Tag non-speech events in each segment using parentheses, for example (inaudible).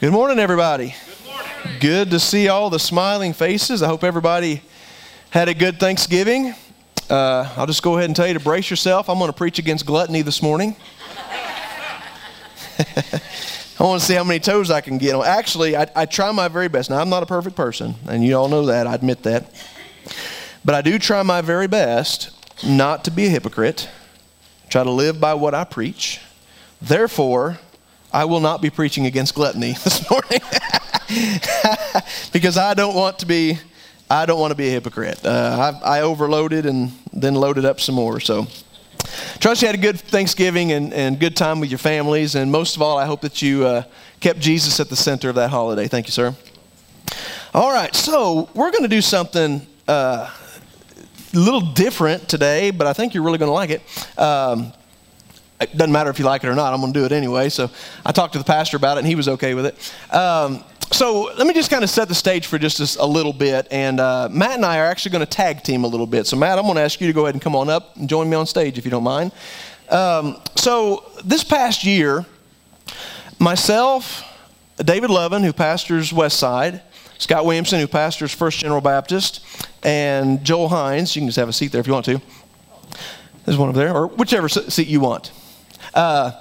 Good morning, everybody. Good morning. Good to see all the smiling faces. I hope everybody had a good Thanksgiving. Uh, I'll just go ahead and tell you to brace yourself. I'm going to preach against gluttony this morning. (laughs) I want to see how many toes I can get on. Actually, I, I try my very best. Now, I'm not a perfect person, and you all know that. I admit that. But I do try my very best not to be a hypocrite, try to live by what I preach. Therefore, I will not be preaching against gluttony (laughs) this morning (laughs) because I don't want to be I don't want to be a hypocrite. Uh, I, I, overloaded and then loaded up some more. So, trust you had a good Thanksgiving and, and good time with your families. And most of all, I hope that you uh, kept Jesus at the center of that holiday. Thank you, sir. All right, so we're going to do something uh, a little different today, but I think you're really going to like it. Um, it doesn't matter if you like it or not, I'm going to do it anyway. So I talked to the pastor about it, and he was okay with it. Um, so let me just kind of set the stage for just a, little bit. And uh, Matt and I are actually going to tag team a little bit. So, Matt, I'm going to ask you to go ahead and come on up and join me on stage if you don't mind. Um, so, this past year, myself, David Lovin, who pastors Westside, Scott Williamson, who pastors First General Baptist, and Joel Hines, you can just have a seat there if you want to. There's one over there, or whichever seat you want. Uh,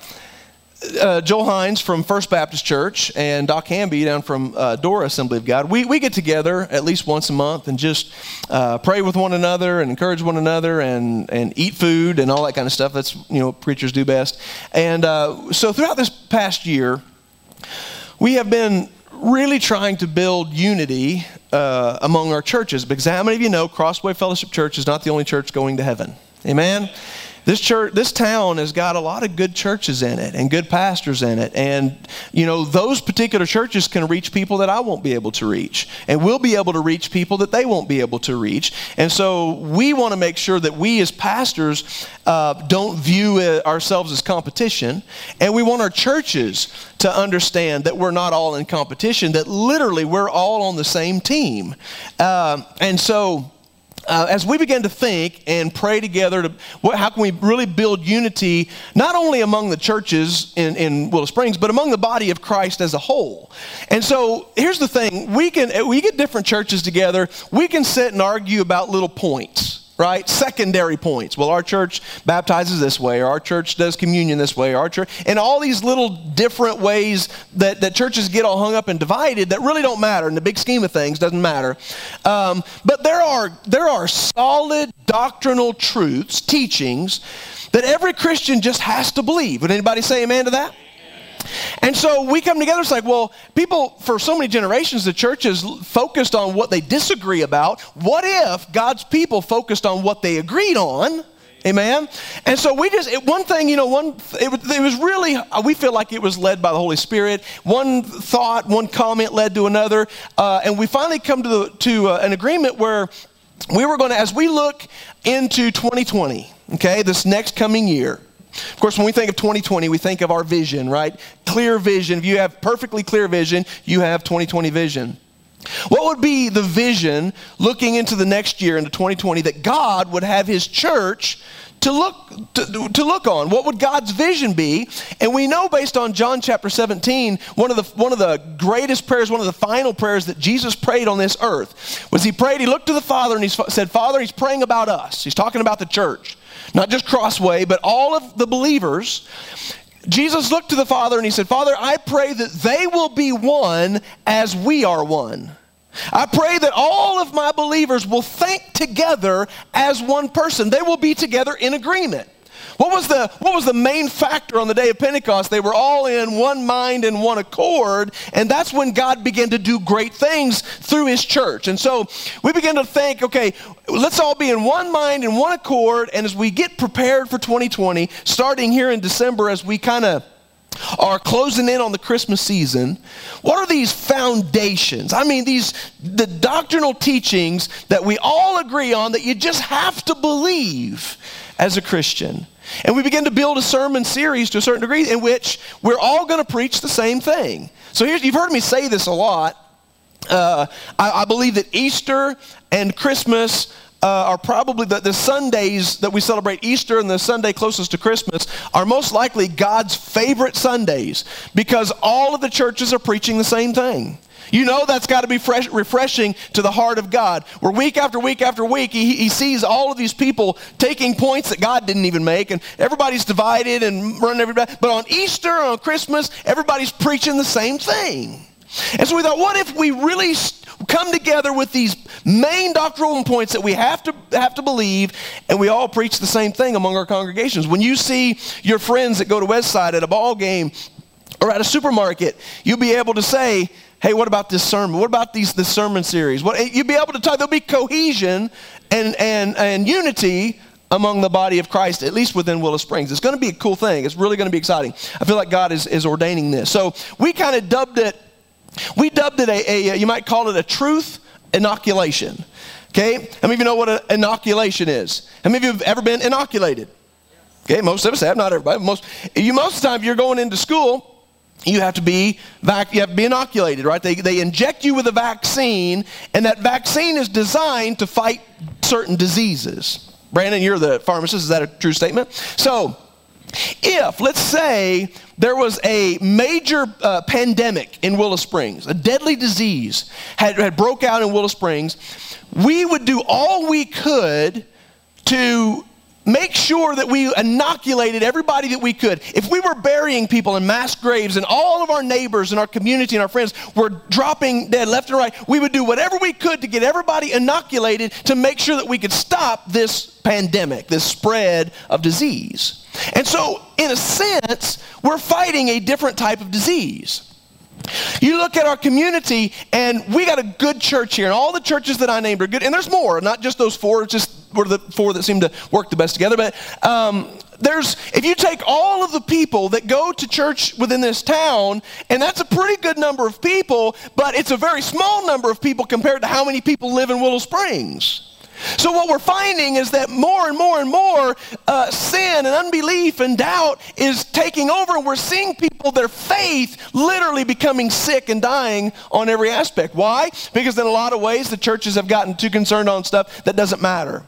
uh, Joel Hines from First Baptist Church and Doc Hamby down from uh, Dora Assembly of God, we, we get together at least once a month and just uh, pray with one another and encourage one another and, and eat food and all that kind of stuff. That's, you know, preachers do best. And uh, so throughout this past year, we have been really trying to build unity uh, among our churches because how many of you know Crossway Fellowship Church is not the only church going to heaven? Amen? This church, this town has got a lot of good churches in it and good pastors in it. And, you know, those particular churches can reach people that I won't be able to reach. And we'll be able to reach people that they won't be able to reach. And so we want to make sure that we as pastors uh, don't view ourselves as competition. And we want our churches to understand that we're not all in competition, that literally we're all on the same team. Uh, and so, uh, as we begin to think and pray together, to, what, how can we really build unity, not only among the churches in, in Willow Springs, but among the body of Christ as a whole? And so here's the thing. We can we get different churches together, we can sit and argue about little points right? Secondary points. Well, our church baptizes this way, or our church does communion this way, or our church, and all these little different ways that, that churches get all hung up and divided that really don't matter in the big scheme of things, doesn't matter. Um, but there are, there are solid doctrinal truths, teachings, that every Christian just has to believe. Would anybody say amen to that? And so we come together, it's like, well, people, for so many generations, the church has focused on what they disagree about. What if God's people focused on what they agreed on? Amen. And so we just it, one thing, you know, one it, it, was really uh, we feel like it was led by the Holy Spirit. One thought, one comment led to another, uh, and we finally come to the, to uh, an agreement where we were going to, as we look into 2020, okay, this next coming year. Of course, when we think of 2020, we think of our vision, right? Clear vision. If you have perfectly clear vision, you have 2020 vision. What would be the vision looking into the next year, into 2020, that God would have His church to look, to, to, look on? What would God's vision be? And we know based on John chapter 17, one of, the, one of the greatest prayers, one of the final prayers that Jesus prayed on this earth was He prayed, He looked to the Father and He said, Father, He's praying about us. He's talking about the church not just Crossway, but all of the believers, Jesus looked to the Father and he said, Father, I pray that they will be one as we are one. I pray that all of my believers will think together as one person. They will be together in agreement. What was, the, what was the main factor on the day of Pentecost? They were all in one mind and one accord, and that's when God began to do great things through his church. And so we began to think, okay, let's all be in one mind and one accord, and as we get prepared for 2020, starting here in December, as we kind of are closing in on the Christmas season, what are these foundations? I mean, these the doctrinal teachings that we all agree on that you just have to believe as a Christian. And we begin to build a sermon series to a certain degree in which we're all going to preach the same thing. So you've heard me say this a lot. Uh, I, I, believe that Easter and Christmas uh, are probably the, the Sundays that we celebrate Easter and the Sunday closest to Christmas are most likely God's favorite Sundays because all of the churches are preaching the same thing. You know that's got to be fresh, refreshing to the heart of God. Where week after week after week, he, he sees all of these people taking points that God didn't even make, and everybody's divided and running everybody. But on Easter, on Christmas, everybody's preaching the same thing. And so we thought, what if we really come together with these main doctrinal points that we have to have to believe, and we all preach the same thing among our congregations? When you see your friends that go to Westside at a ball game or at a supermarket, you'll be able to say, hey, what about this sermon? What about these this sermon series? What eh, you'll be able to talk, there'll be cohesion and and and unity among the body of Christ, at least within Willow Springs. It's going to be a cool thing. It's really going to be exciting. I feel like God is, is ordaining this. So we kind of dubbed it we dubbed it a, a, uh, you might call it a truth inoculation. Okay? How many of you know what an inoculation is? How many of you have ever been inoculated? Okay, most of us have, not everybody. Most, you, most of the time, you're going into school, you have to be vac- you have to be inoculated, right? They, they inject you with a vaccine, and that vaccine is designed to fight certain diseases. Brandon, you're the pharmacist. Is that a true statement? So, if, let's say, there was a major uh, pandemic in Willow Springs, a deadly disease had, had broke out in Willow Springs, we would do all we could to make sure that we inoculated everybody that we could. If we were burying people in mass graves and all of our neighbors and our community and our friends were dropping dead left and right, we would do whatever we could to get everybody inoculated to make sure that we could stop this pandemic, this spread of disease. And so, in a sense, we're fighting a different type of disease. You look at our community, and we got a good church here, and all the churches that I named are good. And there's more, not just those four, just were the four that seem to work the best together. But um, there's, if you take all of the people that go to church within this town, and that's a pretty good number of people, but it's a very small number of people compared to how many people live in Willow Springs. So, what we're finding is that more and more and more uh, sin and unbelief and doubt is taking over, we're seeing people, their faith, literally becoming sick and dying on every aspect. Why? Because in a lot of ways, the churches have gotten too concerned on stuff that doesn't matter.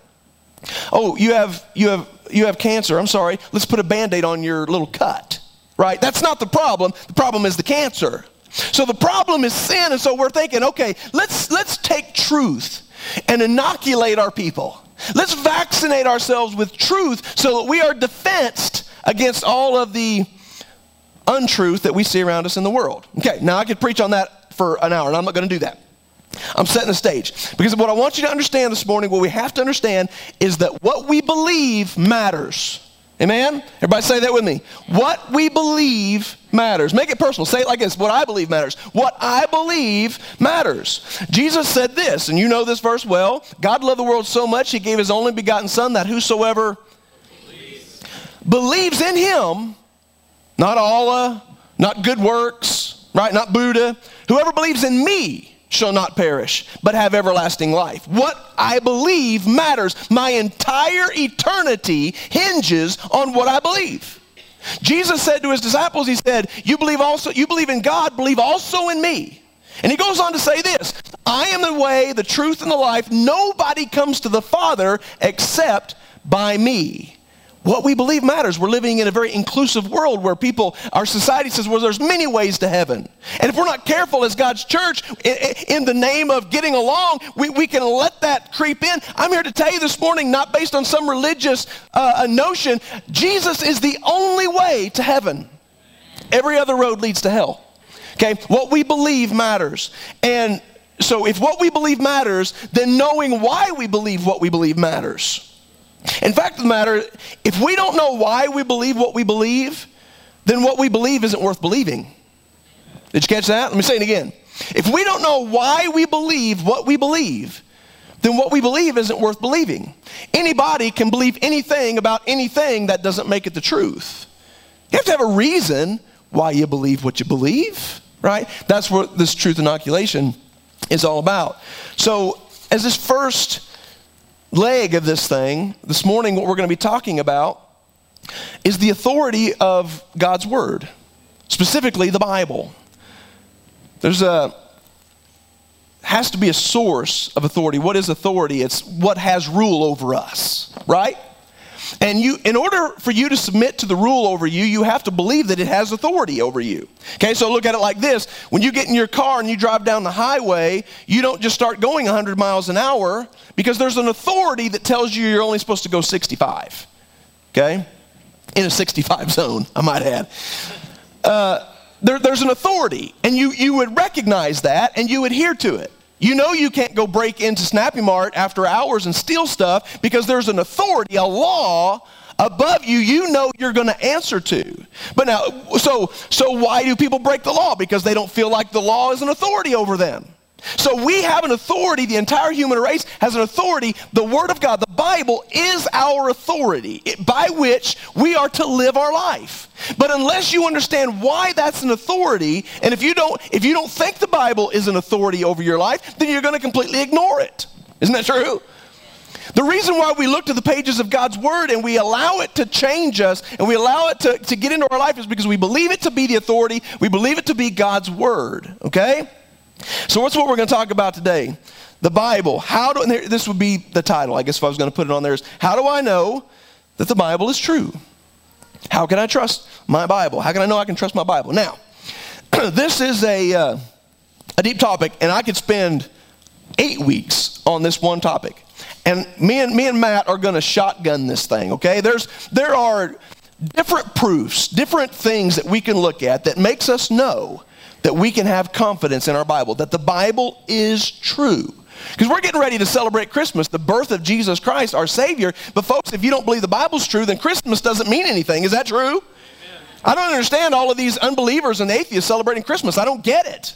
Oh, you have, you have, you have cancer. I'm sorry. Let's put a band aid on your little cut, right? That's not the problem. The problem is the cancer. So the problem is sin, and so we're thinking, okay, let's, let's take truth and inoculate our people. Let's vaccinate ourselves with truth so that we are defensed against all of the untruth that we see around us in the world. Okay, now I could preach on that for an hour, and I'm not going to do that. I'm setting the stage. Because what I want you to understand this morning, what we have to understand, is that what we believe matters. Amen? Everybody say that with me. What we believe matters. Make it personal. Say it like this. What I believe matters. What I believe matters. Jesus said this, and you know this verse well. God loved the world so much, he gave his only begotten Son that whosoever believes, believes in him, not Allah, not good works, right? Not Buddha. Whoever believes in me shall not perish, but have everlasting life. What I believe matters. My entire eternity hinges on what I believe. Jesus said to his disciples, He said, You believe also, you believe in God, believe also in me. And he goes on to say this I am the way, the truth, and the life. Nobody comes to the Father except by me. What we believe matters. We're living in a very inclusive world where people, our society says, well, there's many ways to heaven. And if we're not careful as God's church, in, the name of getting along, we, we can let that creep in. I'm here to tell you this morning, not based on some religious uh, notion, Jesus is the only way to heaven. Every other road leads to hell. Okay? What we believe matters. And so if what we believe matters, then knowing why we believe what we believe matters. In fact of the matter, if we don't know why we believe what we believe, then what we believe isn't worth believing. Did you catch that? Let me say it again. If we don't know why we believe what we believe, then what we believe isn't worth believing. Anybody can believe anything about anything that doesn't make it the truth. You have to have a reason why you believe what you believe, right? That's what this truth inoculation is all about. So, as this first leg of this thing, this morning, what we're going to be talking about is the authority of God's Word, specifically the Bible. There's a has to be a source of authority. What is authority? It's what has rule over us, right? And you, in order for you to submit to the rule over you, you have to believe that it has authority over you. Okay, so look at it like this. When you get in your car and you drive down the highway, you don't just start going 100 miles an hour because there's an authority that tells you you're only supposed to go 65. Okay? In a 65 zone, I might add. Uh, there, there's an authority, and you, you would recognize that and you adhere to it. You know you can't go break into Snappy Mart after hours and steal stuff because there's an authority, a law above you you know you're going to answer to. But now so so why do people break the law? Because they don't feel like the law is an authority over them. So we have an authority, the entire human race has an authority. The Word of God, the Bible, is our authority it, by which we are to live our life. But unless you understand why that's an authority, and if you don't, if you don't think the Bible is an authority over your life, then you're going to completely ignore it. Isn't that true? The reason why we look to the pages of God's Word and we allow it to change us and we allow it to, to get into our life is because we believe it to be the authority, we believe it to be God's Word, okay? So, what's what we're going to talk about today? The Bible. How do, this would be the title, I guess, if I was going to put it on there, is How do I know that the Bible is true? How can I trust my Bible? How can I know I can trust my Bible? Now, (clears throat) this is a, uh, a deep topic, and I could spend eight weeks on this one topic. And me and, me and Matt are going to shotgun this thing, okay? There's, there are different proofs, different things that we can look at that makes us know that we can have confidence in our Bible, that the Bible is true. Because we're getting ready to celebrate Christmas, the birth of Jesus Christ, our Savior. But, folks, if you don't believe the Bible's true, then Christmas doesn't mean anything. Is that true? Amen. I don't understand all of these unbelievers and atheists celebrating Christmas. I don't get it.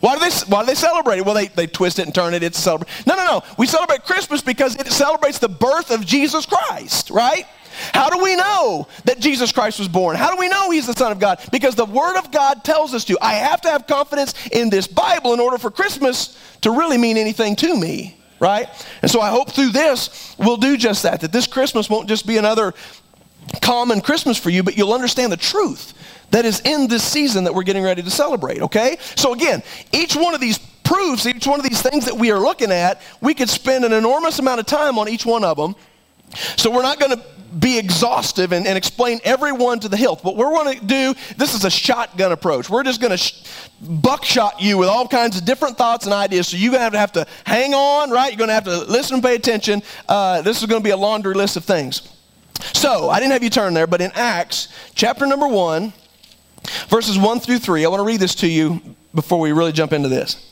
Why do they, why do they celebrate it? Well, they, they twist it and turn it. It's a celebration. No, no, no. We celebrate Christmas because it celebrates the birth of Jesus Christ, right? How do we know that Jesus Christ was born? How do we know he's the Son of God? Because the Word of God tells us to. I have to have confidence in this Bible in order for Christmas to really mean anything to me, right? And so I hope through this we'll do just that, that this Christmas won't just be another common Christmas for you, but you'll understand the truth that is in this season that we're getting ready to celebrate, okay? So again, each one of these proofs, each one of these things that we are looking at, we could spend an enormous amount of time on each one of them. So we're not going to be exhaustive and, and, explain everyone to the hilt. What we're going to do, this is a shotgun approach. We're just going to sh- buckshot you with all kinds of different thoughts and ideas. So you're going to have to hang on, right? You're going to have to listen and pay attention. Uh, this is going to be a laundry list of things. So I didn't have you turn there, but in Acts chapter number one, verses one through three, I want to read this to you before we really jump into this.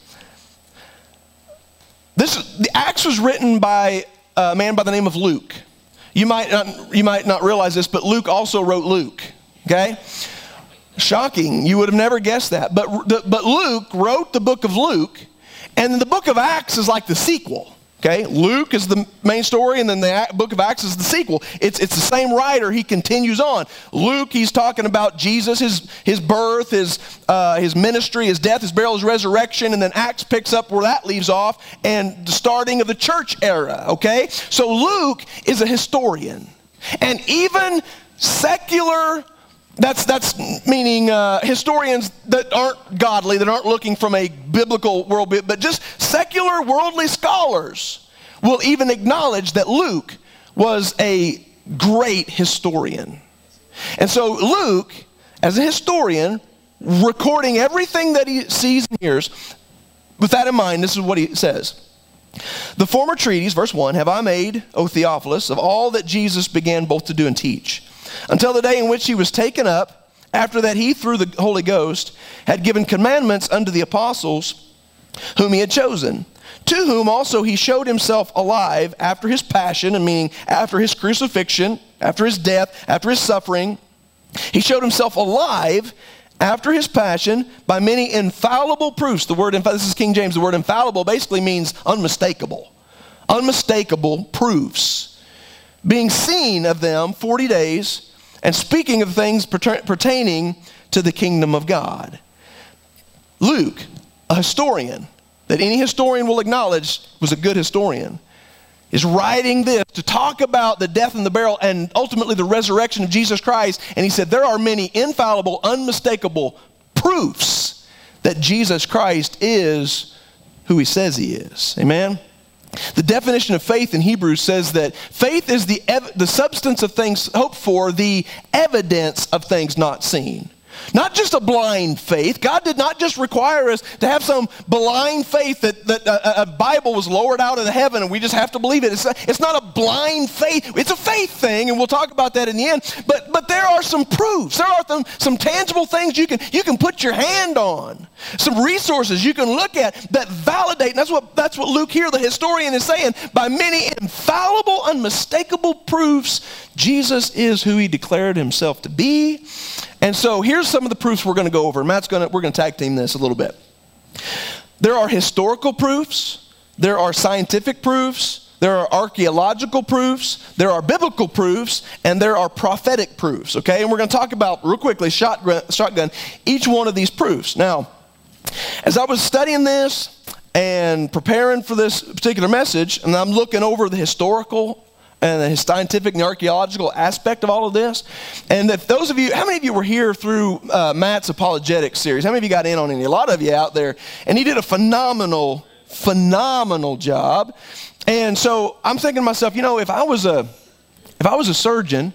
This the Acts was written by a man by the name of Luke. You might not, you might not realize this, but Luke also wrote Luke, okay? Shocking. You would have never guessed that. But, but Luke wrote the book of Luke, and the book of Acts is like the sequel. Okay, Luke is the main story, and then the book of Acts is the sequel. It's, it's the same writer. He continues on. Luke, he's talking about Jesus, his, his birth, his, uh, his ministry, his death, his burial, his resurrection, and then Acts picks up where that leaves off, and the starting of the church era. Okay, so Luke is a historian, and even secular that's, that's meaning uh, historians that aren't godly, that aren't looking from a biblical worldview, but just secular worldly scholars will even acknowledge that Luke was a great historian. And so Luke, as a historian, recording everything that he sees and hears, with that in mind, this is what he says. The former treaties, verse 1, have I made, O Theophilus, of all that Jesus began both to do and teach until the day in which he was taken up. After that, he, through the Holy Ghost, had given commandments unto the apostles whom he had chosen, to whom also he showed himself alive after his passion, and meaning after his crucifixion, after his death, after his suffering. He showed himself alive after his passion by many infallible proofs. The word, this is King James, the word infallible basically means unmistakable. Unmistakable proofs being seen of them 40 days, and speaking of things pertaining to the kingdom of God. Luke, a historian that any historian will acknowledge was a good historian, is writing this to talk about the death and the burial and ultimately the resurrection of Jesus Christ. And he said, There are many infallible, unmistakable proofs that Jesus Christ is who he says he is. Amen? The definition of faith in Hebrews says that faith is the, ev- the substance of things hoped for, the evidence of things not seen. Not just a blind faith. God did not just require us to have some blind faith that, that a, a Bible was lowered out of heaven and we just have to believe it. It's, a, it's not a blind faith. It's a faith thing, and we'll talk about that in the end. But, but there are some proofs. There are some, some tangible things you can, you can put your hand on. Some resources you can look at that validate. And that's what, that's what Luke here, the historian, is saying. By many infallible, unmistakable proofs, Jesus is who he declared himself to be and so here's some of the proofs we're going to go over. Matt's going to, we're going to tag team this a little bit. There are historical proofs, there are scientific proofs, there are archaeological proofs, there are biblical proofs, and there are prophetic proofs, okay? And we're going to talk about, real quickly, shotgun, shotgun, each one of these proofs. Now, as I was studying this and preparing for this particular message, and I'm looking over the historical and the scientific and the archaeological aspect of all of this. And if those of you, how many of you were here through uh, Matt's apologetic series? How many of you got in on any? A lot of you out there. And he did a phenomenal, phenomenal job. And so I'm thinking to myself, you know, if I was a, if I was a surgeon,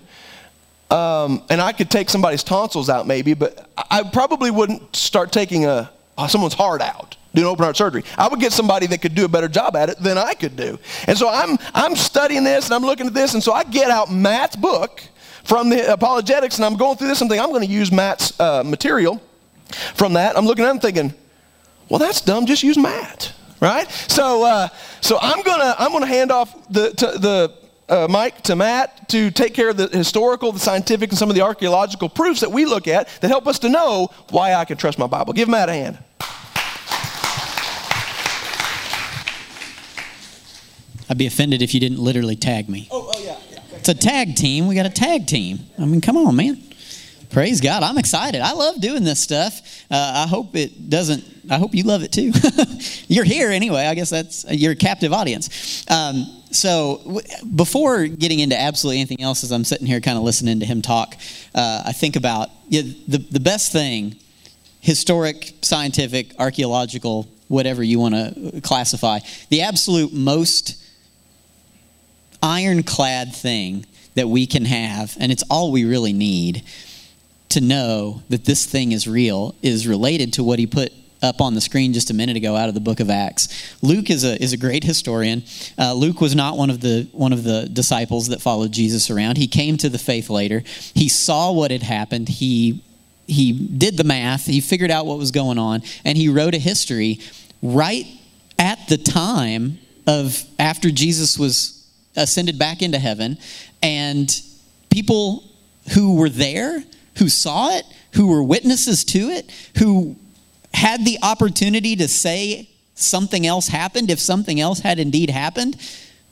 um, and I could take somebody's tonsils out maybe, but I probably wouldn't start taking a, someone's heart out doing open heart surgery. I would get somebody that could do a better job at it than I could do. And so I'm, I'm studying this and I'm looking at this, and so I get out Matt's book from the apologetics and I'm going through this and thinking, I'm going to use Matt's uh, material from that. I'm looking at it and thinking, well, that's dumb, just use Matt. Right? So, uh, so I'm gonna I'm gonna hand off the to, the uh, mic to Matt to take care of the historical, the scientific, and some of the archaeological proofs that we look at that help us to know why I can trust my Bible. Give Matt a hand. I'd be offended if you didn't literally tag me. Oh, oh yeah. yeah. It's a tag team. We got a tag team. I mean, come on, man. Praise God. I'm excited. I love doing this stuff. Uh, I hope it doesn't, I hope you love it too. (laughs) you're here anyway. I guess that's, your captive audience. Um, so w- before getting into absolutely anything else, as I'm sitting here kind of listening to him talk, uh, I think about the, the best thing, historic, scientific, archaeological, whatever you want to classify, the absolute most ironclad thing that we can have, and it's all we really need to know that this thing is real, is related to what he put up on the screen just a minute ago out of the book of Acts. Luke is a, is a great historian. Uh, Luke was not one of, the, one of the disciples that followed Jesus around. He came to the faith later. He saw what had happened. He, he did the math. He figured out what was going on. And he wrote a history right at the time of after Jesus was ascended back into heaven, and people who were there, who saw it, who were witnesses to it, who had the opportunity to say something else happened if something else had indeed happened,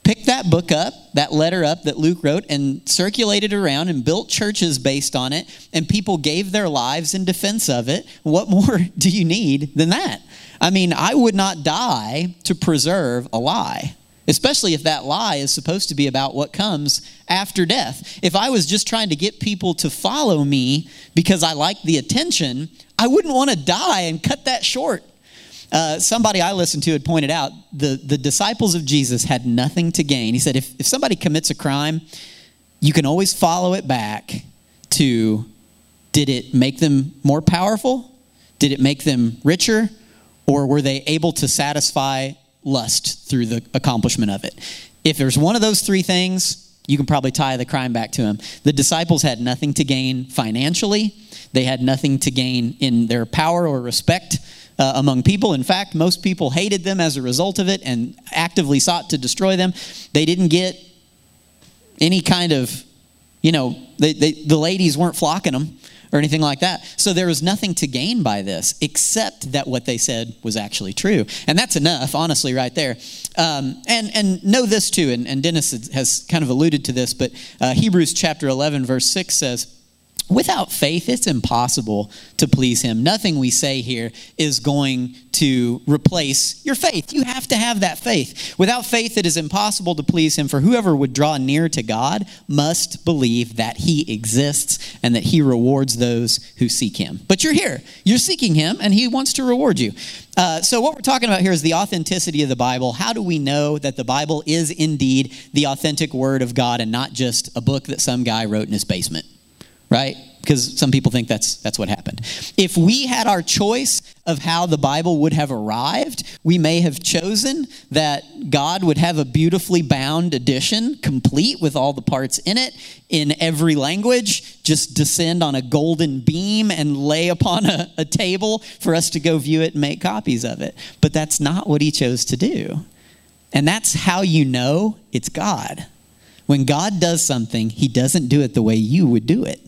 picked that book up, that letter up that Luke wrote, and circulated around and built churches based on it, and people gave their lives in defense of it. What more (laughs) do you need than that? I mean, I would not die to preserve a lie especially if that lie is supposed to be about what comes after death. If I was just trying to get people to follow me because I like the attention, I wouldn't want to die and cut that short. Uh, somebody I listened to had pointed out the, the disciples of Jesus had nothing to gain. He said, if, if somebody commits a crime, you can always follow it back to did it make them more powerful? Did it make them richer? Or were they able to satisfy lust through the accomplishment of it. If there's one of those three things, you can probably tie the crime back to him. The disciples had nothing to gain financially, they had nothing to gain in their power or respect. Uh, among people. In fact, most people hated them as a result of it and actively sought to destroy them. They didn't get any kind of, you know, they, they, the ladies weren't flocking them or anything like that. So there was nothing to gain by this except that what they said was actually true. And that's enough, honestly, right there. Um, and, and know this too, and, and Dennis has kind of alluded to this, but uh, Hebrews chapter 11, verse 6 says, Without faith, it's impossible to please Him. Nothing we say here is going to replace your faith. You have to have that faith. Without faith, it is impossible to please Him, for whoever would draw near to God must believe that He exists and that He rewards those who seek Him. But you're here, you're seeking Him, and He wants to reward you. Uh, so, what we're talking about here is the authenticity of the Bible. How do we know that the Bible is indeed the authentic Word of God and not just a book that some guy wrote in his basement? Right? Because some people think that's that's what happened. If we had our choice of how the Bible would have arrived, we may have chosen that God would have a beautifully bound edition, complete with all the parts in it, in every language, just descend on a golden beam and lay upon a, a table for us to go view it and make copies of it. But that's not what he chose to do. And that's how you know it's God. When God does something, he doesn't do it the way you would do it.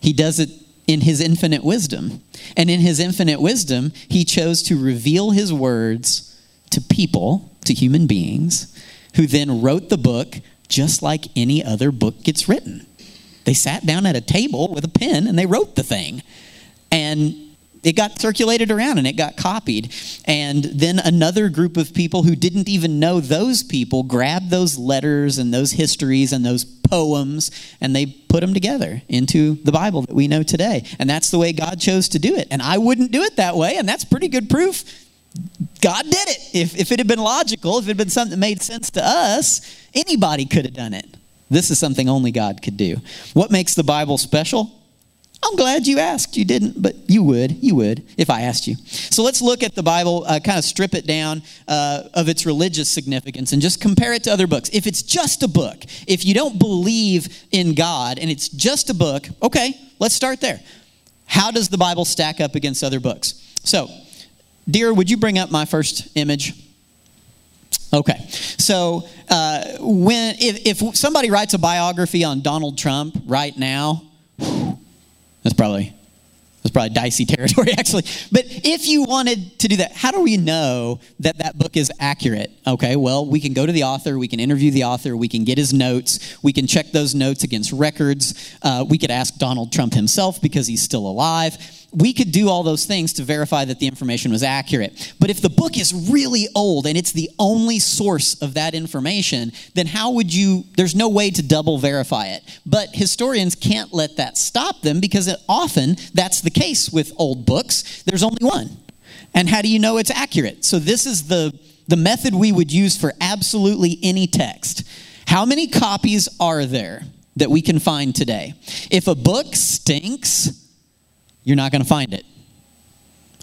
He does it in his infinite wisdom. And in his infinite wisdom, he chose to reveal his words to people, to human beings, who then wrote the book just like any other book gets written. They sat down at a table with a pen and they wrote the thing. And it got circulated around and it got copied. And then another group of people who didn't even know those people grabbed those letters and those histories and those poems and they put them together into the Bible that we know today. And that's the way God chose to do it. And I wouldn't do it that way. And that's pretty good proof God did it. If, if it had been logical, if it had been something that made sense to us, anybody could have done it. This is something only God could do. What makes the Bible special? I'm glad you asked. You didn't, but you would. You would if I asked you. So let's look at the Bible, uh, kind of strip it down uh, of its religious significance and just compare it to other books. If it's just a book, if you don't believe in God and it's just a book, okay, let's start there. How does the Bible stack up against other books? So, dear, would you bring up my first image? Okay, so uh, when if, if somebody writes a biography on Donald Trump right now, that's probably that's probably dicey territory, (laughs) actually. But if you wanted to do that, how do we know that that book is accurate? Okay, well, we can go to the author, we can interview the author, we can get his notes, we can check those notes against records. Uh, we could ask Donald Trump himself because he's still alive we could do all those things to verify that the information was accurate. But if the book is really old and it's the only source of that information, then how would you? There's no way to double verify it. But historians can't let that stop them because often that's the case with old books. There's only one. And how do you know it's accurate? So, this is the, the method we would use for absolutely any text. How many copies are there that we can find today? If a book stinks, you're not going to find it.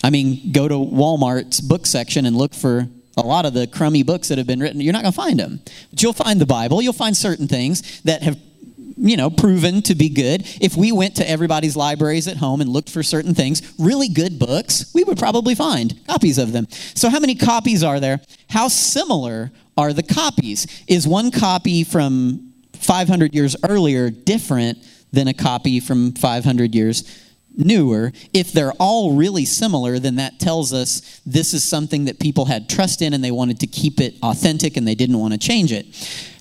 I mean, go to Walmart's book section and look for a lot of the crummy books that have been written. You're not going to find them. But you'll find the Bible. You'll find certain things that have you know, proven to be good. If we went to everybody's libraries at home and looked for certain things, really good books, we would probably find copies of them. So, how many copies are there? How similar are the copies? Is one copy from 500 years earlier different than a copy from 500 years newer. If they're all really similar, then that tells us this is something that people had trust in and they wanted to keep it authentic and they didn't want to change it.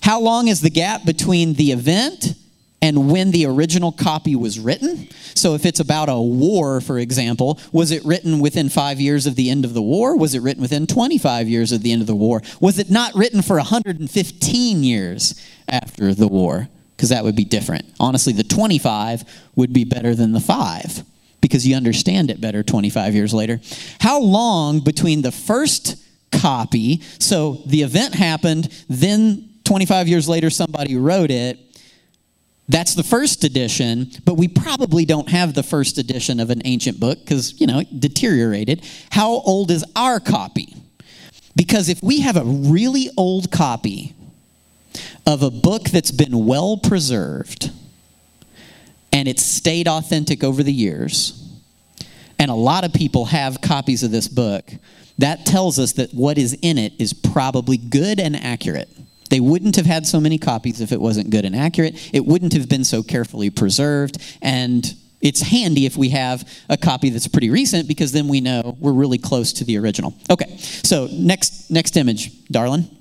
How long is the gap between the event and when the original copy was written? So, if it's about a war, for example, was it written within five years of the end of the war? Was it written within 25 years of the end of the war? Was it not written for 115 years after the war? Because that would be different. Honestly, the 25 would be better than the 5 because you understand it better 25 years later. How long between the first copy, so the event happened, then 25 years later somebody wrote it, that's the first edition, but we probably don't have the first edition of an ancient book because, you know, it deteriorated. How old is our copy? Because if we have a really old copy of a book that's been well preserved and it's stayed authentic over the years, and a lot of people have copies of this book, that tells us that what is in it is probably good and accurate. They wouldn't have had so many copies if it wasn't good and accurate. It wouldn't have been so carefully preserved. And it's handy if we have a copy that's pretty recent because then we know we're really close to the original. Okay, so next, next image, darling.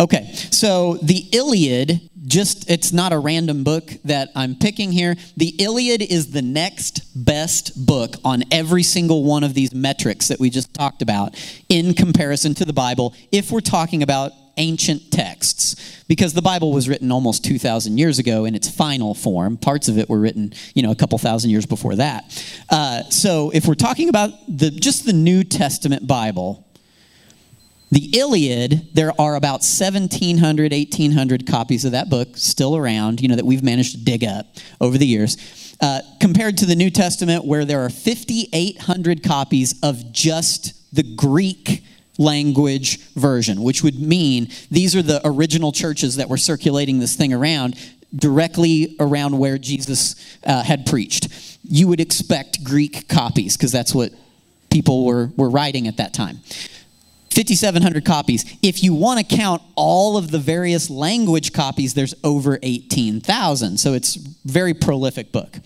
Okay, so the Iliad just it's not a random book that I'm picking here. The Iliad is the next best book on every single one of these metrics that we just talked about in comparison to the Bible if we're talking about ancient texts. Because the bible was written almost 2000 years ago in its final form. Parts of it were written you know a couple thousand years before that. Uh, so if we're talking about the just the new testament bible the Iliad, there are about 1,700, 1,800 copies of that book still around, you know, that we've managed to dig up over the years. Uh, compared to the New Testament, where there are 5,800 copies of just the Greek language version, which would mean these are the original churches that were circulating this thing around directly around where Jesus uh, had preached. You would expect Greek copies because that's what people were, were writing at that time. 5,700 copies. If you want to count all of the various language copies, there's over 18,000. So it's very prolific book.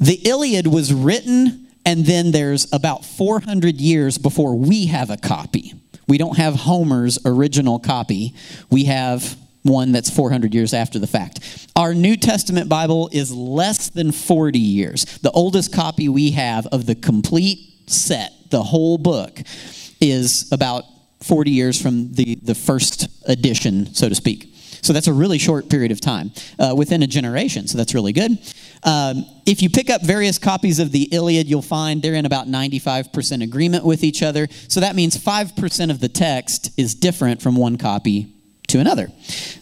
The Iliad was written, and then there's about 400 years before we have a copy. We don't have Homer's original copy. We have one that's 400 years after the fact. Our New Testament Bible is less than 40 years. The oldest copy we have of the complete set, the whole book, is about 40 years from the, the first edition, so to speak. So that's a really short period of time, uh, within a generation. So that's really good. Um, if you pick up various copies of the Iliad, you'll find they're in about 95% agreement with each other. So that means 5% of the text is different from one copy to another.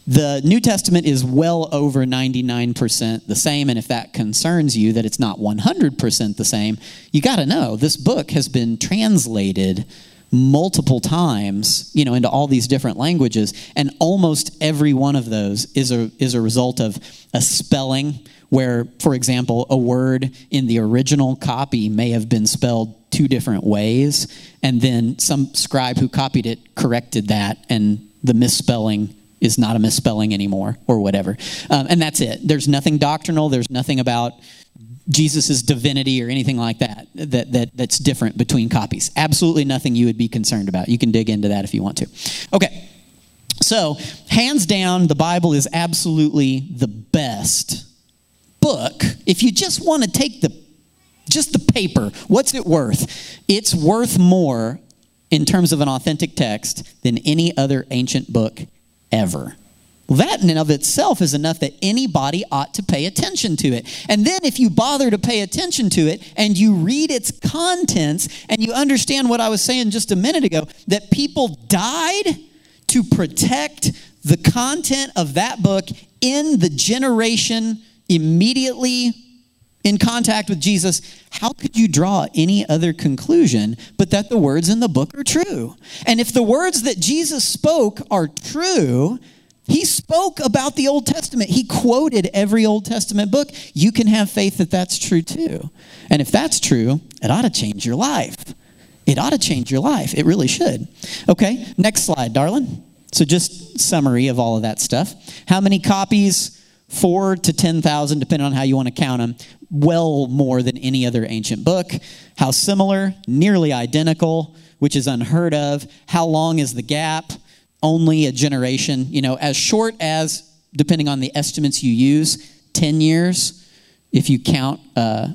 The New Testament is well over 99% the same, and if that concerns you that it's not 100% the same, you got to know this book has been translated multiple times, you know, into all these different languages, and almost every one of those is a is a result of a spelling where, for example, a word in the original copy may have been spelled two different ways, and then some scribe who copied it corrected that, and the misspelling is not a misspelling anymore, or whatever. Um, and that's it. There's nothing doctrinal. There's nothing about Jesus' divinity or anything like that, that, that that's different between copies. Absolutely nothing you would be concerned about. You can dig into that if you want to. Okay, so hands down, the Bible is absolutely the best book. If you just want to take the just the paper, what's it worth? It's worth more in terms of an authentic text than any other ancient book ever. Well, that in and of itself is enough that anybody ought to pay attention to it. And then if you bother to pay attention to it and you read its contents and you understand what I was saying just a minute ago, that people died to protect the content of that book in the generation immediately in contact with Jesus, how could you draw any other conclusion but that the words in the book are true? And if the words that Jesus spoke are true, he spoke about the Old Testament. He quoted every Old Testament book. You can have faith that that's true too. And if that's true, it ought to change your life. It ought to change your life. It really should. Okay, next slide, darling. So just summary of all of that stuff. How many copies? Four to 10,000, depending on how you want to count them. Well more than any other ancient book. How similar? Nearly identical, which is unheard of. How long is the gap? Only a generation, you know, as short as, depending on the estimates you use, 10 years, if you count, uh,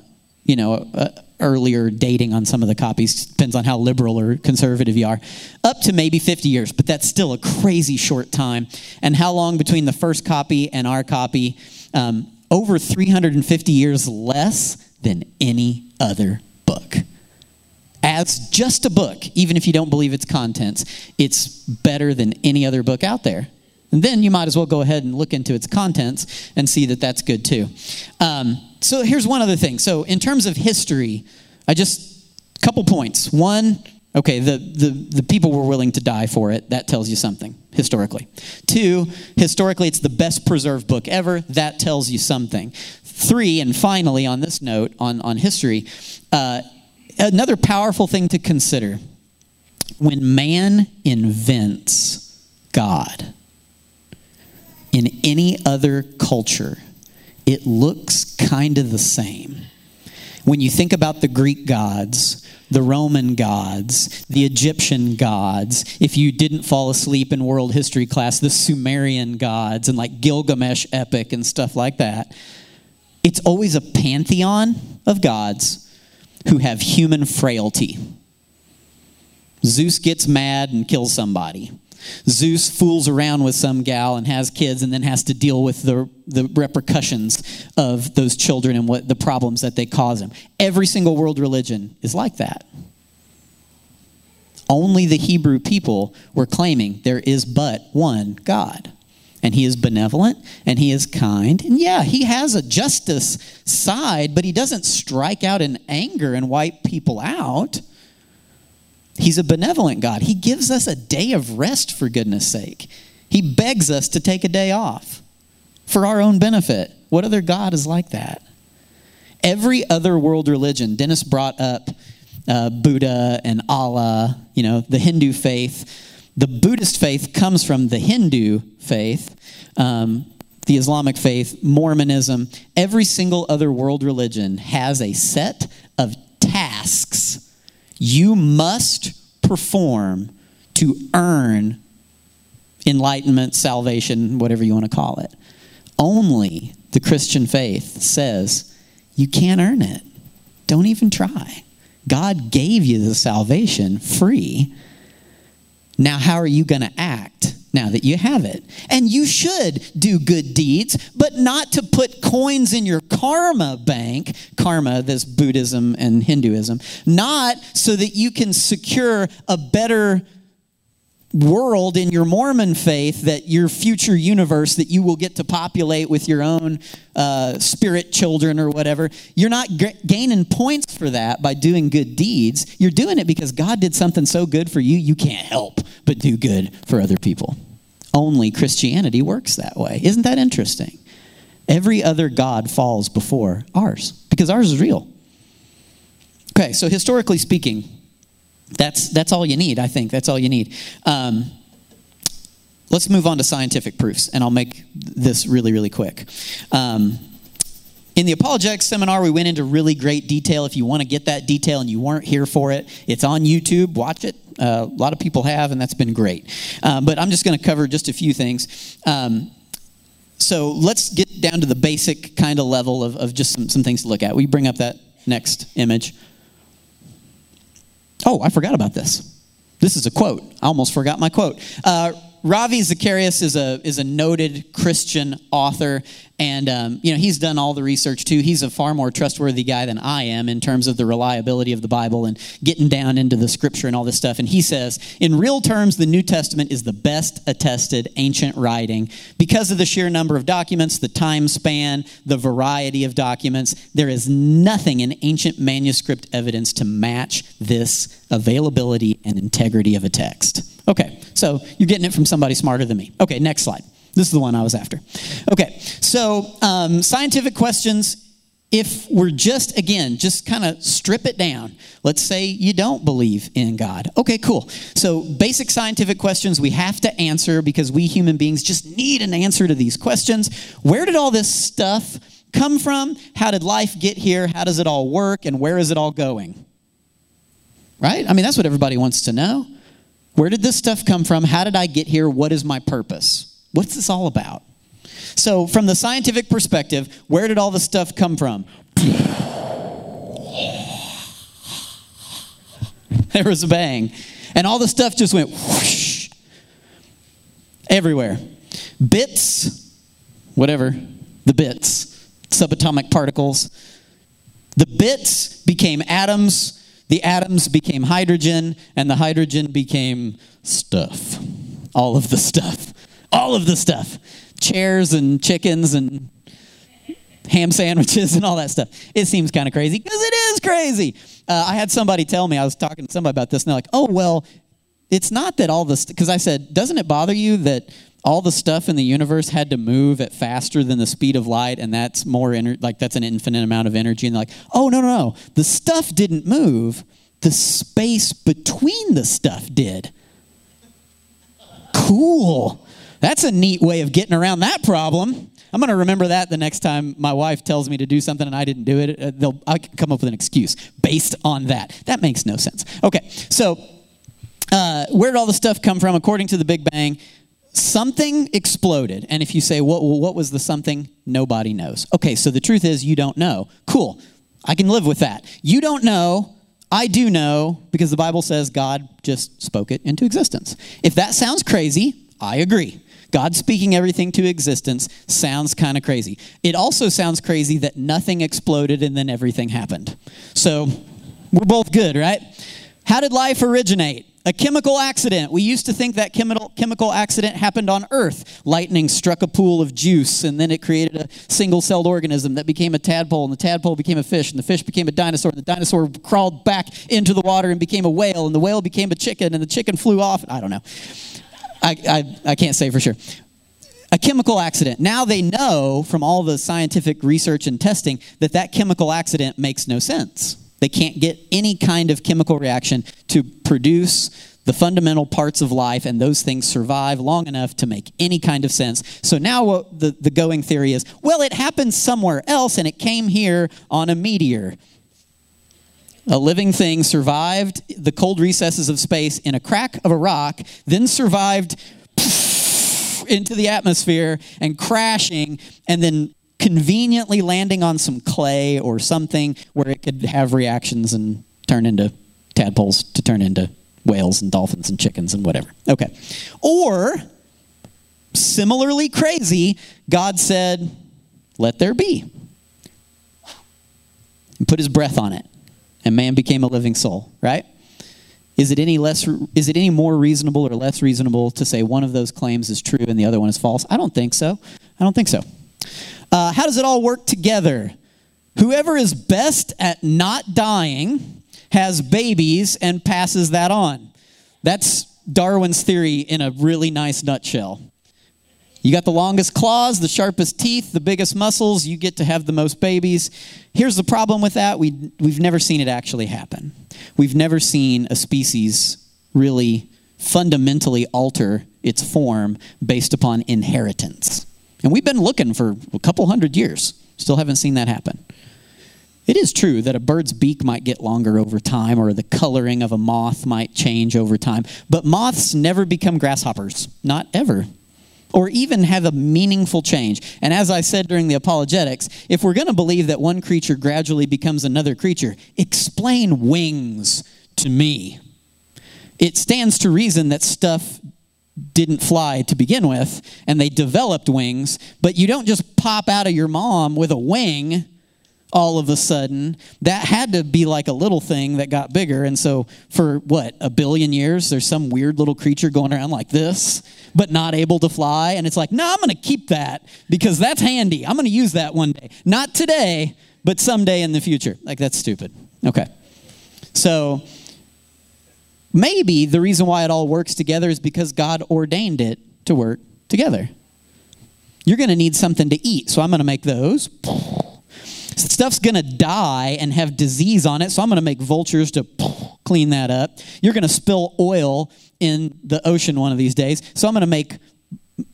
you know, uh, earlier dating on some of the copies, depends on how liberal or conservative you are, up to maybe 50 years, but that's still a crazy short time. And how long between the first copy and our copy? Um, over 350 years less than any other book as just a book, even if you don't believe its contents, it's better than any other book out there. And then you might as well go ahead and look into its contents and see that that's good too. Um, so here's one other thing. So in terms of history, I just couple points. One, okay, the, the the people were willing to die for it. That tells you something historically. Two, historically, it's the best preserved book ever. That tells you something. Three, and finally, on this note on on history. Uh, another powerful thing to consider when man invents God in any other culture, it looks kind of the same. when you think about the Greek gods, the Roman gods, the Egyptian gods, if you didn't fall asleep in world history class, the Sumerian gods and like Gilgamesh epic and stuff like that, it's always a pantheon of gods who have human frailty. Zeus gets mad and kills somebody. Zeus fools around with some gal and has kids and then has to deal with the, the repercussions of those children and what the problems that they cause him. Every single world religion is like that. Only the Hebrew people were claiming there is but one God. And he is benevolent and he is kind. And yeah, he has a justice side, but he doesn't strike out in anger and wipe people out. He's a benevolent God. He gives us a day of rest, for goodness sake. He begs us to take a day off for our own benefit. What other God is like that? Every other world religion, Dennis brought up uh, Buddha and Allah, you know, the Hindu faith. The Buddhist faith comes from the Hindu faith, um, the Islamic faith, Mormonism. Every single other world religion has a set of tasks you must perform to earn enlightenment, salvation, whatever you want to call it. Only the Christian faith says you can't earn it. Don't even try. God gave you the salvation free. Now, how are you going to act now that you have it? And you should do good deeds, but not to put coins in your karma bank, karma, this Buddhism and Hinduism, not so that you can secure a better world in your Mormon faith that your future universe that you will get to populate with your own uh, spirit children or whatever. You're not g- gaining points for that by doing good deeds. You're doing it because God did something so good for you, you can't help but do good for other people. Only Christianity works that way. Isn't that interesting? Every other God falls before ours because ours is real. Okay, so historically speaking, that's, that's all you need, I think. That's all you need. Um, let's move on to scientific proofs, and I'll make this really, really quick. Um, in the apologetics seminar, we went into really great detail. If you want to get that detail and you weren't here for it, it's on YouTube. Watch it. Uh, a lot of people have, and that's been great. Um, but I'm just going to cover just a few things. Um, so let's get down to the basic kind of level of, of just some, some things to look at. We bring up that next image. Oh, I forgot about this. This is a quote. I almost forgot my quote. Uh, Ravi Zacharias is a, is a noted Christian author, and um, you know he's done all the research too. He's a far more trustworthy guy than I am in terms of the reliability of the Bible and getting down into the Scripture and all this stuff. And he says, in real terms, the New Testament is the best attested ancient writing because of the sheer number of documents, the time span, the variety of documents. There is nothing in ancient manuscript evidence to match this availability and integrity of a text. Okay, so you're getting it from somebody smarter than me. Okay, next slide. This is the one I was after. Okay, so um, scientific questions. If we're just, again, just kind of strip it down, let's say you don't believe in God. Okay, cool. So, basic scientific questions we have to answer because we human beings just need an answer to these questions. Where did all this stuff come from? How did life get here? How does it all work? And where is it all going? Right? I mean, that's what everybody wants to know. Where did this stuff come from? How did I get here? What is my purpose? What's this all about? So, from the scientific perspective, where did all the stuff come from? (laughs) there was a bang. And all the stuff just went whoosh, everywhere. Bits, whatever, the bits, subatomic particles. The bits became atoms, the atoms became hydrogen, and the hydrogen became stuff. All of the stuff all of the stuff chairs and chickens and ham sandwiches and all that stuff. It seems kind of crazy because it is crazy. Uh, I had somebody tell me, I was talking to somebody about this, and they're like, oh, well, it's not that all this, because I said, doesn't it bother you that all the stuff in the universe had to move at faster than the speed of light, and that's more, ener- like, that's an infinite amount of energy? And they're like, oh, no, no, no. The stuff didn't move, the space between the stuff did. Cool. That's a neat way of getting around that problem. I'm going to remember that the next time my wife tells me to do something and I didn't do it. Uh, they'll I come up with an excuse based on that. That makes no sense. Okay, so uh, where did all the stuff come from? According to the Big Bang, something exploded. And if you say, what, what was the something? Nobody knows. Okay, so the truth is, you don't know. Cool. I can live with that. You don't know. I do know because the Bible says God just spoke it into existence. If that sounds crazy, I agree. God speaking everything to existence sounds kind of crazy. It also sounds crazy that nothing exploded and then everything happened. So we're both good, right? How did life originate? A chemical accident. We used to think that chemical, chemical accident happened on Earth. Lightning struck a pool of juice, and then it created a single celled organism that became a tadpole, and the tadpole became a fish, and the fish became a dinosaur, and the dinosaur crawled back into the water and became a whale, and the whale became a chicken, and the chicken flew off. I don't know. I, I, I can't say for sure. A chemical accident. Now they know from all the scientific research and testing that that chemical accident makes no sense. They can't get any kind of chemical reaction to produce the fundamental parts of life, and those things survive long enough to make any kind of sense. So now what the, the going theory is well, it happened somewhere else, and it came here on a meteor. A living thing survived the cold recesses of space in a crack of a rock, then survived (laughs) into the atmosphere and crashing, and then conveniently landing on some clay or something where it could have reactions and turn into tadpoles to turn into whales and dolphins and chickens and whatever. Okay. Or, similarly crazy, God said, Let there be. And put his breath on it. And man became a living soul, right? Is it any less is it any more reasonable or less reasonable to say one of those claims is true and the other one is false? I don't think so. I don't think so. Uh, how does it all work together? Whoever is best at not dying has babies and passes that on. That's Darwin's theory in a really nice nutshell. You got the longest claws, the sharpest teeth, the biggest muscles, you get to have the most babies. Here's the problem with that we, we've never seen it actually happen. We've never seen a species really fundamentally alter its form based upon inheritance. And we've been looking for a couple hundred years, still haven't seen that happen. It is true that a bird's beak might get longer over time, or the coloring of a moth might change over time, but moths never become grasshoppers, not ever, or even have a meaningful change. And as I said during the apologetics, if we're going to believe that one creature gradually becomes another creature, explain wings to me. It stands to reason that stuff didn't fly to begin with and they developed wings, but you don't just pop out of your mom with a wing all of a sudden. That had to be like a little thing that got bigger. And so, for what, a billion years, there's some weird little creature going around like this, but not able to fly. And it's like, no, I'm going to keep that because that's handy. I'm going to use that one day. Not today, but someday in the future. Like, that's stupid. Okay. So, maybe the reason why it all works together is because God ordained it to work together. You're going to need something to eat, so I'm going to make those. Stuff's going to die and have disease on it, so I'm going to make vultures to clean that up. You're going to spill oil in the ocean one of these days, so I'm going to make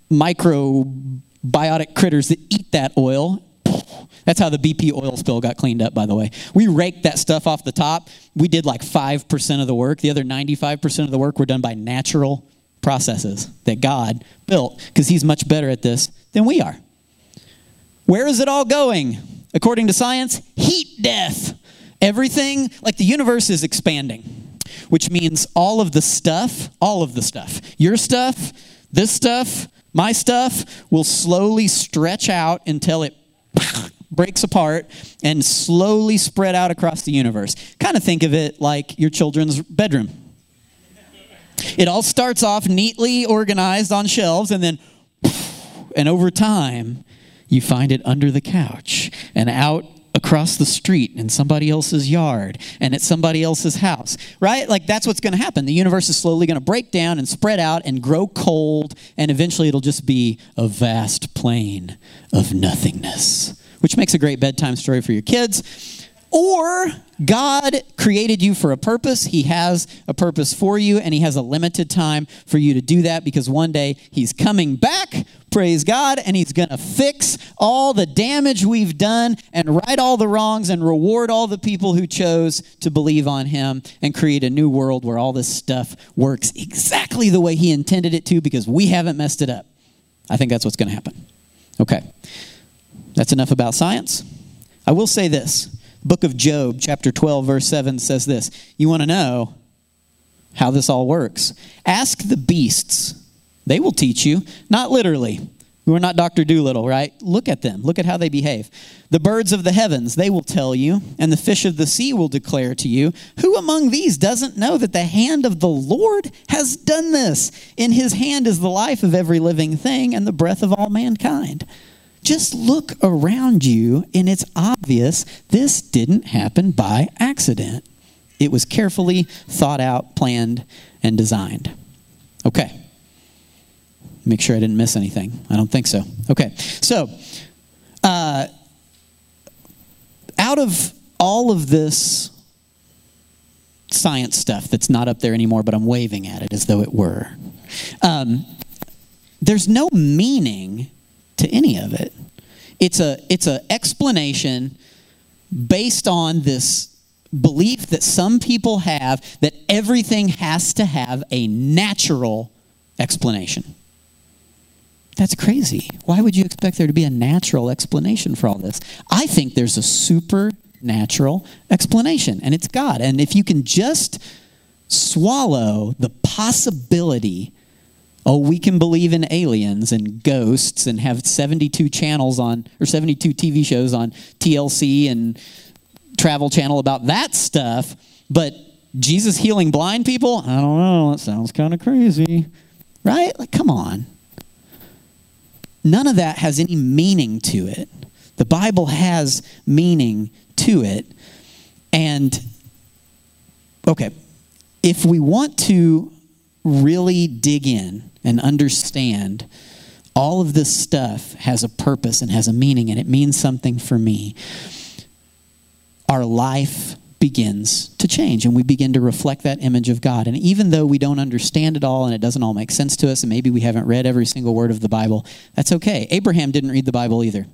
microbiotic critters that eat that oil. That's how the BP oil spill got cleaned up, by the way. We raked that stuff off the top. We did like 5% of the work. The other 95% of the work were done by natural processes that God built because He's much better at this than we are. Where is it all going? according to science, heat death. Everything, like the universe is expanding, which means all of the stuff, all of the stuff, your stuff, this stuff, my stuff, will slowly stretch out until it breaks apart and slowly spread out across the universe. Kind of think of it like your children's bedroom. It all starts off neatly organized on shelves and then, and over time, you find it under the couch and out across the street in somebody else's yard and at somebody else's house, right? Like that's what's going to happen. The universe is slowly going to break down and spread out and grow cold, and eventually it'll just be a vast plain of nothingness, which makes a great bedtime story for your kids. Or God created you for a purpose. He has a purpose for you, and He has a limited time for you to do that because one day He's coming back praise God, and He's going to fix all the damage we've done and right all the wrongs and reward all the people who chose to believe on Him and create a new world where all this stuff works exactly the way He intended it to because we haven't messed it up. I think that's what's going to happen. Okay. That's enough about science. I will say this. Book of Job, chapter 12, verse 7 says this. You want to know how this all works? Ask the beasts. They will teach you, not literally. We're not Dr. Dolittle, right? Look at them. Look at how they behave. The birds of the heavens, they will tell you, and the fish of the sea will declare to you. Who among these doesn't know that the hand of the Lord has done this? In his hand is the life of every living thing and the breath of all mankind. Just look around you, and it's obvious this didn't happen by accident. It was carefully thought out, planned, and designed. Okay. Make sure I didn't miss anything. I don't think so. Okay. So, uh, out of all of this science stuff that's not up there anymore, but I'm waving at it as though it were, um, there's no meaning to any of it. It's a it's an explanation based on this belief that some people have that everything has to have a natural explanation. That's crazy. Why would you expect there to be a natural explanation for all this? I think there's a supernatural explanation, and it's God. And if you can just swallow the possibility oh, we can believe in aliens and ghosts and have 72 channels on, or 72 TV shows on TLC and Travel Channel about that stuff, but Jesus healing blind people? I don't know. That sounds kind of crazy. Right? Like, come on. None of that has any meaning to it. The Bible has meaning to it. And, okay, if we want to really dig in and understand all of this stuff has a purpose and has a meaning and it means something for me, our life begins to change and we begin to reflect that image of God. And even though we don't understand it all and it doesn't all make sense to us, and maybe we haven't read every single word of the Bible, that's okay. Abraham didn't read the Bible either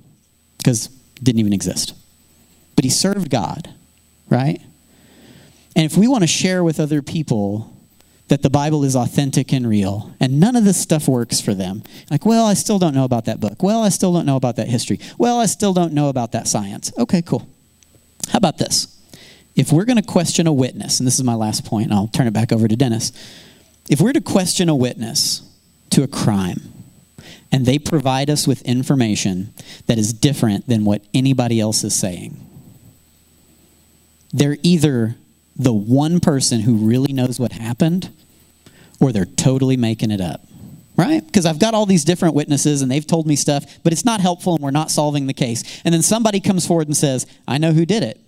because it didn't even exist. But he served God, right? And if we want to share with other people that the Bible is authentic and real, and none of this stuff works for them. Like, well, I still don't know about that book. Well, I still don't know about that history. Well, I still don't know about that science. Okay, cool. How about this? If we're going to question a witness, and this is my last point, I'll turn it back over to Dennis. If we're to question a witness to a crime, and they provide us with information that is different than what anybody else is saying, they're either the one person who really knows what happened or they're totally making it up. Right? Because I've got all these different witnesses and they've told me stuff, but it's not helpful and we're not solving the case. And then somebody comes forward and says, I know who did it.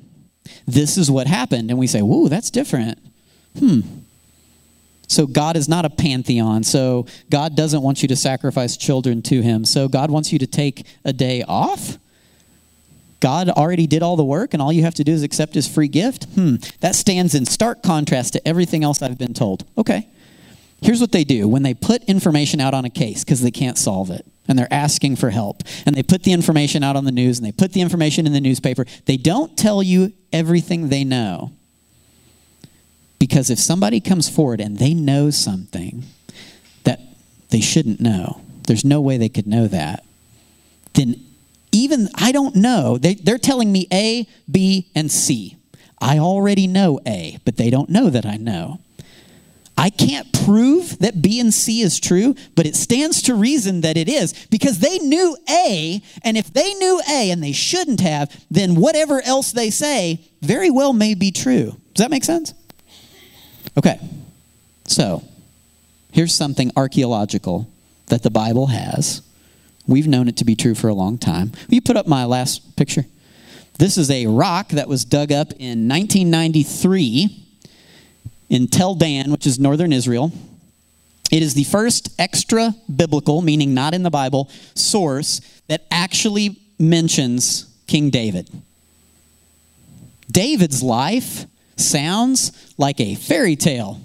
This is what happened. And we say, Whoa, that's different. Hmm. So God is not a pantheon. So God doesn't want you to sacrifice children to him. So God wants you to take a day off? God already did all the work and all you have to do is accept his free gift? Hmm, that stands in stark contrast to everything else I've been told. Okay. Here's what they do when they put information out on a case because they can't solve it and they're asking for help and they put the information out on the news and they put the information in the newspaper. They don't tell you everything they know. Because if somebody comes forward and they know something that they shouldn't know, there's no way they could know that, then even I don't know. They, they're telling me A, B, and C. I already know A, but they don't know that I know. I can't prove that B and C is true, but it stands to reason that it is because they knew A, and if they knew A and they shouldn't have, then whatever else they say very well may be true. Does that make sense? Okay, so here's something archaeological that the Bible has We've known it to be true for a long time. Will you put up my last picture? This is a rock that was dug up in 1993 in Tel Dan, which is northern Israel. It is the first extra biblical, meaning not in the Bible, source that actually mentions King David. David's life sounds like a fairy tale.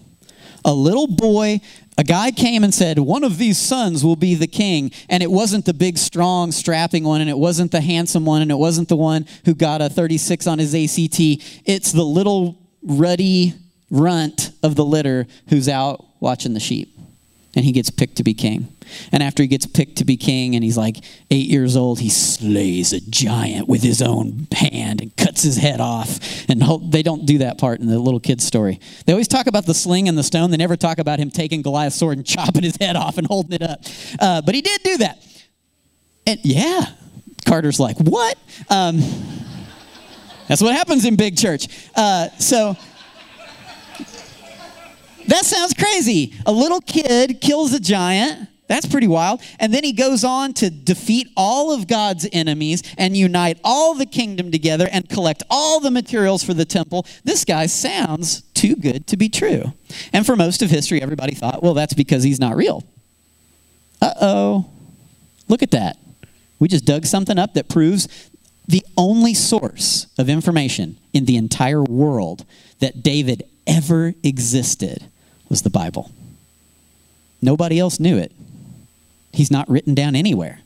A little boy A guy came and said, One of these sons will be the king. And it wasn't the big, strong, strapping one, and it wasn't the handsome one, and it wasn't the one who got a 36 on his ACT. It's the little ruddy runt of the litter who's out watching the sheep. And he gets picked to be king. And after he gets picked to be king and he's like eight years old, he slays a giant with his own hand and cuts his head off. And they don't do that part in the little kid's story. They always talk about the sling and the stone. They never talk about him taking Goliath's sword and (laughs) chopping his head off and holding it up. Uh, but he did do that. And yeah, Carter's like, what? Um, (laughs) that's what happens in big church. Uh, so that sounds crazy. A little kid kills a giant. That's pretty wild. And then he goes on to defeat all of God's enemies and unite all the kingdom together and collect all the materials for the temple. This guy sounds too good to be true. And for most of history, everybody thought, well, that's because he's not real. Uh oh. Look at that. We just dug something up that proves the only source of information in the entire world that David ever existed was the Bible. Nobody else knew it. He's not written down anywhere.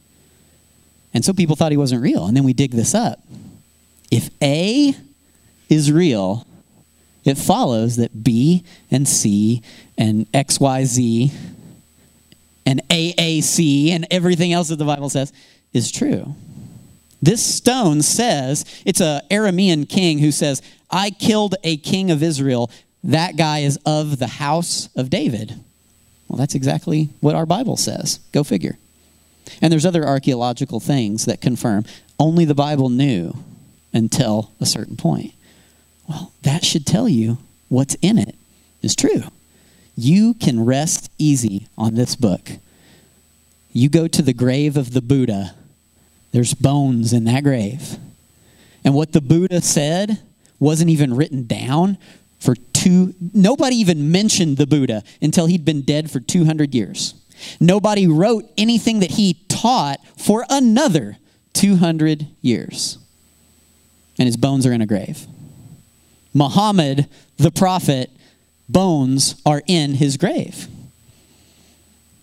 And so people thought he wasn't real. And then we dig this up. If A is real, it follows that B and C and XYZ and AAC and everything else that the Bible says is true. This stone says, it's a Aramean king who says, I killed a king of Israel that guy is of the house of David. Well, that's exactly what our Bible says. Go figure. And there's other archaeological things that confirm only the Bible knew until a certain point. Well, that should tell you what's in it is true. You can rest easy on this book. You go to the grave of the Buddha, there's bones in that grave. And what the Buddha said wasn't even written down for two, nobody even mentioned the Buddha until he'd been dead for 200 years. Nobody wrote anything that he taught for another 200 years. And his bones are in a grave. Muhammad, the prophet, bones are in his grave.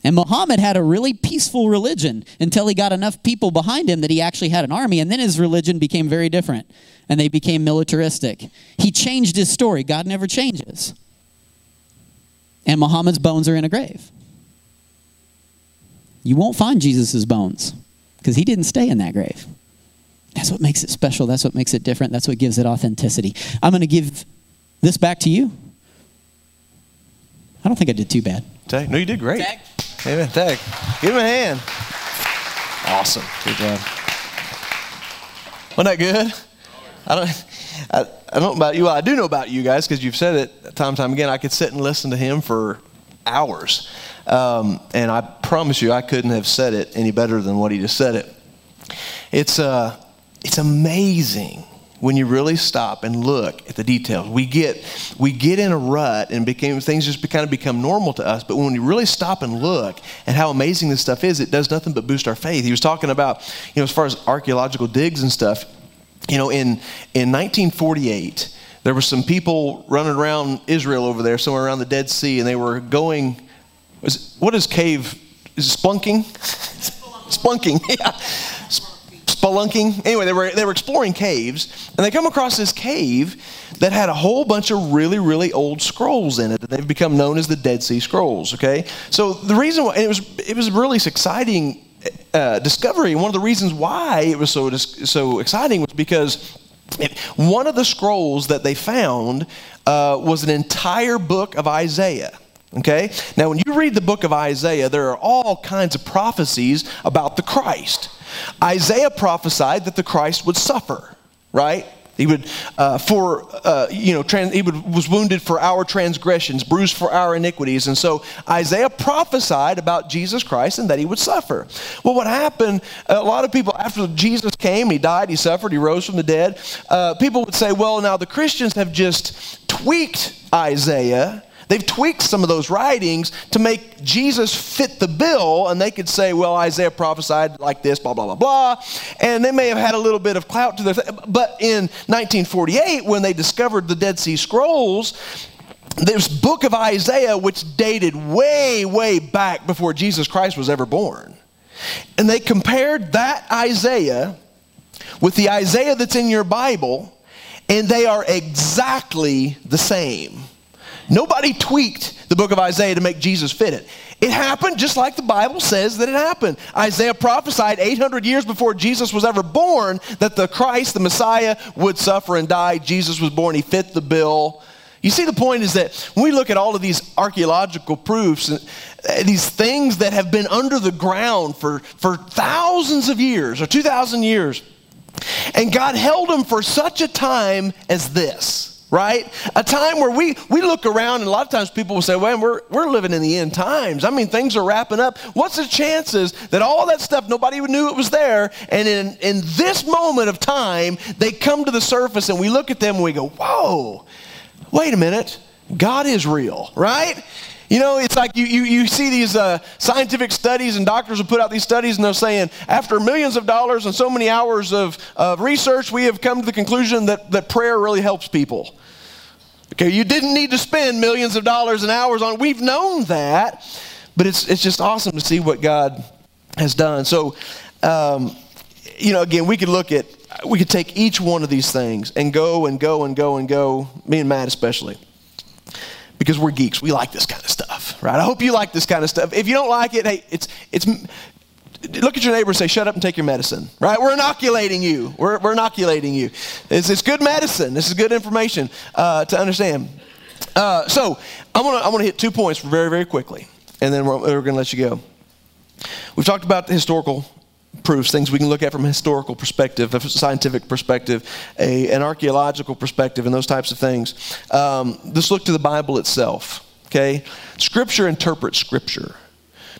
And Muhammad had a really peaceful religion until he got enough people behind him that he actually had an army, and then his religion became very different and they became militaristic. He changed his story. God never changes. And Muhammad's bones are in a grave. You won't find Jesus' bones because he didn't stay in that grave. That's what makes it special. That's what makes it different. That's what gives it authenticity. I'm going to give this back to you. I don't think I did too bad. Tag. No, you did great. Tag. Amen. Tag. Give him a hand. Awesome. Good job. Wasn't that good? I don't, I, I don't know about you. Well, I do know about you guys because you've said it time and time again. I could sit and listen to him for hours. Um, and I promise you, I couldn't have said it any better than what he just said it. It's, uh, it's amazing when you really stop and look at the details. We get, we get in a rut and became, things just kind of become normal to us. But when you really stop and look at how amazing this stuff is, it does nothing but boost our faith. He was talking about, you know, as far as archaeological digs and stuff, you know, in, in 1948, there were some people running around Israel over there, somewhere around the Dead Sea, and they were going, was, what is cave? Is it splunking? Splunking, (laughs) yeah. Spelunking. Anyway, they were, they were exploring caves, and they come across this cave that had a whole bunch of really, really old scrolls in it that they've become known as the Dead Sea Scrolls, okay? So the reason why, it was, it was really exciting uh, discovery. One of the reasons why it was so, so exciting was because one of the scrolls that they found uh, was an entire book of Isaiah. Okay? Now, when you read the book of Isaiah, there are all kinds of prophecies about the Christ. Isaiah prophesied that the Christ would suffer, right? He would, uh, for, uh, you know, trans, he would, was wounded for our transgressions, bruised for our iniquities. And so Isaiah prophesied about Jesus Christ and that he would suffer. Well, what happened, a lot of people, after Jesus came, he died, he suffered, he rose from the dead, uh, people would say, well, now the Christians have just tweaked Isaiah They've tweaked some of those writings to make Jesus fit the bill, and they could say, well, Isaiah prophesied like this, blah, blah, blah, blah. And they may have had a little bit of clout to their. Th- but in 1948, when they discovered the Dead Sea Scrolls, this book of Isaiah, which dated way, way back before Jesus Christ was ever born. And they compared that Isaiah with the Isaiah that's in your Bible, and they are exactly the same. Nobody tweaked the book of Isaiah to make Jesus fit it. It happened just like the Bible says that it happened. Isaiah prophesied 800 years before Jesus was ever born that the Christ, the Messiah, would suffer and die. Jesus was born, he fit the bill. You see, the point is that when we look at all of these archaeological proofs, uh, these things that have been under the ground for, for thousands of years or 2,000 years, and God held them for such a time as this right? A time where we, we look around and a lot of times people will say, well, we're, we're living in the end times. I mean, things are wrapping up. What's the chances that all that stuff, nobody knew it was there, and in, in this moment of time, they come to the surface and we look at them and we go, whoa, wait a minute, God is real, right? You know, it's like you, you, you see these uh, scientific studies, and doctors will put out these studies, and they're saying, after millions of dollars and so many hours of, of research, we have come to the conclusion that, that prayer really helps people. Okay, you didn't need to spend millions of dollars and hours on it. We've known that, but it's, it's just awesome to see what God has done. So, um, you know, again, we could look at, we could take each one of these things and go and go and go and go, me and Matt especially because we're geeks. We like this kind of stuff, right? I hope you like this kind of stuff. If you don't like it, hey, it's it's look at your neighbor and say, shut up and take your medicine, right? We're inoculating you. We're, we're inoculating you. It's, it's good medicine. This is good information uh, to understand. Uh, so I'm going to I'm gonna hit two points very, very quickly, and then we're, we're going to let you go. We've talked about the historical proofs, things we can look at from a historical perspective, a scientific perspective, a, an archaeological perspective, and those types of things. Um, let's look to the Bible itself. Okay, Scripture interprets Scripture,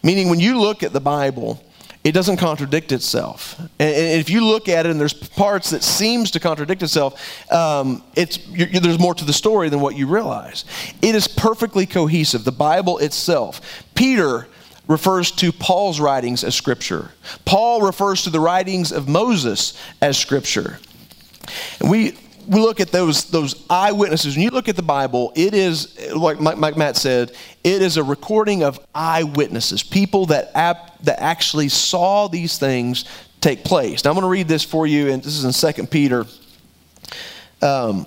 meaning when you look at the Bible, it doesn't contradict itself. And, if you look at it and there's parts that seems to contradict itself, um, it's, there's more to the story than what you realize. It is perfectly cohesive. The Bible itself. Peter refers to Paul's writings as Scripture. Paul refers to the writings of Moses as Scripture. And we, we look at those, those eyewitnesses. When you look at the Bible, it is, like Mike Matt said, it is a recording of eyewitnesses, people that, ap- that actually saw these things take place. Now, I'm going to read this for you, and this is in 2 Peter. Um,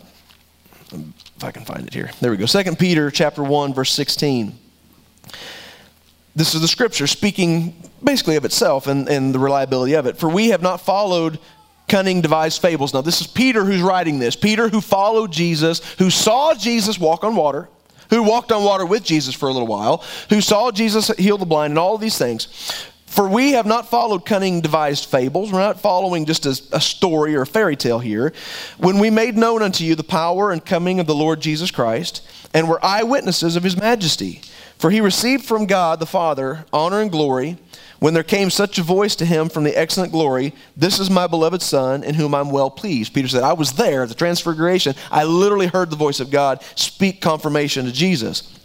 if I can find it here. There we go. 2 Peter chapter 1, verse 16 this is the scripture speaking basically of itself and, and the reliability of it. For we have not followed cunning devised fables. Now, this is Peter who's writing this. Peter who followed Jesus, who saw Jesus walk on water, who walked on water with Jesus for a little while, who saw Jesus heal the blind, and all of these things. For we have not followed cunning devised fables. We're not following just a, a, story or a fairy tale here. When we made known unto you the power and coming of the Lord Jesus Christ, and were eyewitnesses of his majesty. For he received from God the Father honor and glory when there came such a voice to him from the excellent glory, This is my beloved Son, in whom I'm well pleased. Peter said, I was there at the transfiguration. I literally heard the voice of God speak confirmation to Jesus.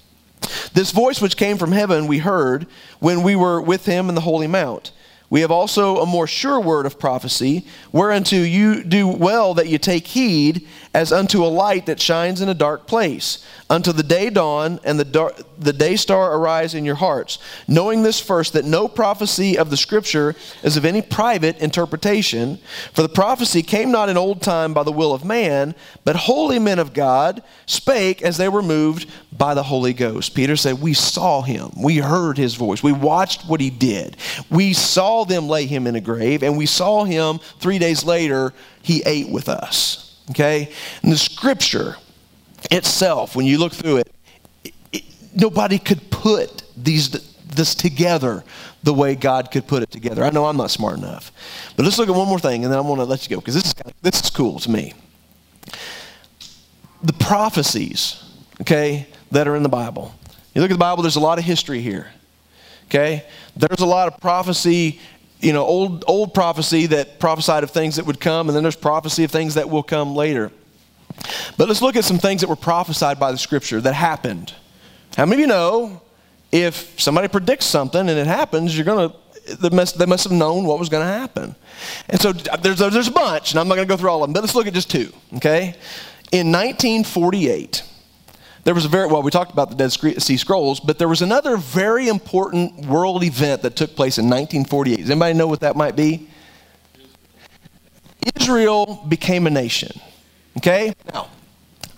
This voice which came from heaven we heard when we were with him in the Holy Mount. We have also a more sure word of prophecy, whereunto you do well that you take heed, as unto a light that shines in a dark place, until the day dawn and the, dar- the day star arise in your hearts, knowing this first, that no prophecy of the Scripture is of any private interpretation. For the prophecy came not in old time by the will of man, but holy men of God spake as they were moved by the Holy Ghost. Peter said, We saw him, we heard his voice, we watched what he did, we saw them lay him in a grave, and we saw him three days later, he ate with us. Okay? And the scripture itself, when you look through it, it, it nobody could put these this together the way God could put it together. I know I'm not smart enough. But let's look at one more thing and then I'm going to let you go because this is kind of, this is cool to me. The prophecies, okay, that are in the Bible. You look at the Bible, there's a lot of history here. Okay? There's a lot of prophecy you know, old, old prophecy that prophesied of things that would come, and then there's prophecy of things that will come later. But let's look at some things that were prophesied by the scripture that happened. How many of you know if somebody predicts something and it happens, you're going to, they must, they must have known what was going to happen. And so there's, there's a bunch, and I'm not going to go through all of them, but let's look at just two, okay? In 1948, there was a very, well, we talked about the Dead Sea Scrolls, but there was another very important world event that took place in 1948. Does anybody know what that might be? Israel became a nation. Okay? Now,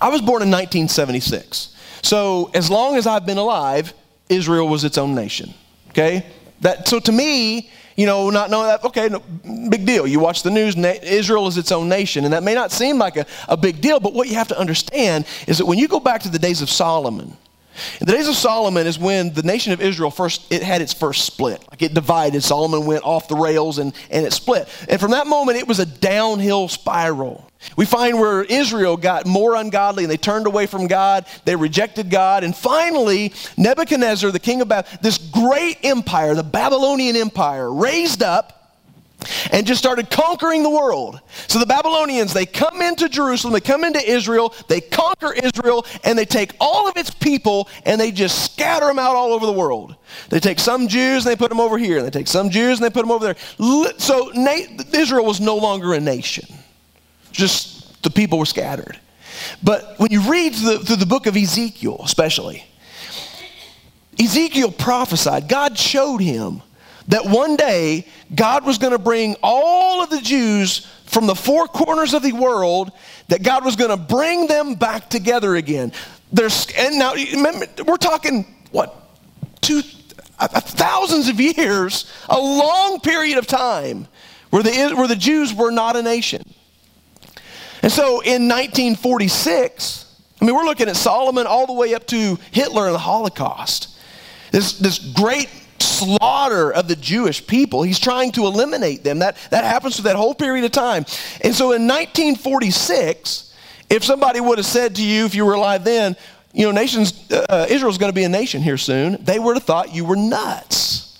I was born in 1976. So as long as I've been alive, Israel was its own nation. Okay? That, so to me, you know, not knowing that, okay, no, big deal. You watch the news, Israel is its own nation, and that may not seem like a, a big deal, but what you have to understand is that when you go back to the days of Solomon, in the days of Solomon is when the nation of Israel first it had its first split. Like it divided. Solomon went off the rails and, and it split. And from that moment it was a downhill spiral. We find where Israel got more ungodly and they turned away from God, they rejected God, and finally Nebuchadnezzar, the king of Babylon, this great empire, the Babylonian Empire, raised up and just started conquering the world. So the Babylonians, they come into Jerusalem, they come into Israel, they conquer Israel, and they take all of its people and they just scatter them out all over the world. They take some Jews and they put them over here, and they take some Jews and they put them over there. So Israel was no longer a nation just the people were scattered. But when you read the, through the book of Ezekiel, especially, Ezekiel prophesied, God showed him that one day God was going to bring all of the Jews from the four corners of the world, that God was going to bring them back together again. There's, and now, remember, we're talking, what, two, thousands of years, a long period of time where the, where the Jews were not a nation. And so in 1946, I mean, we're looking at Solomon all the way up to Hitler and the Holocaust. This, this great slaughter of the Jewish people. He's trying to eliminate them. That, that happens for that whole period of time. And so in 1946, if somebody would have said to you, if you were alive then, you know, nations, uh, Israel's going to be a nation here soon, they would have thought you were nuts.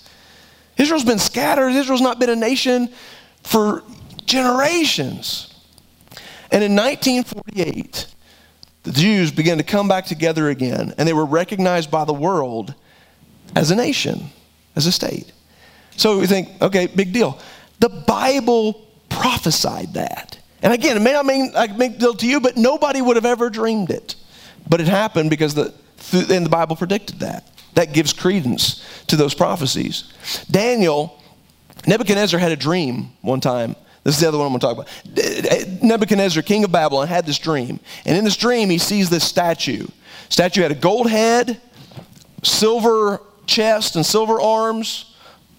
Israel's been scattered. Israel's not been a nation for generations. And in 1948, the Jews began to come back together again, and they were recognized by the world as a nation, as a state. So we think, okay, big deal. The Bible prophesied that. And again, it may not mean like big deal to you, but nobody would have ever dreamed it. But it happened because the and the Bible predicted that. That gives credence to those prophecies. Daniel, Nebuchadnezzar had a dream one time this is the other one I'm going to talk about. Eh, Nebuchadnezzar, king of Babylon, had this dream. And in this dream, he sees this statue. Statue had a gold head, silver chest, and silver arms,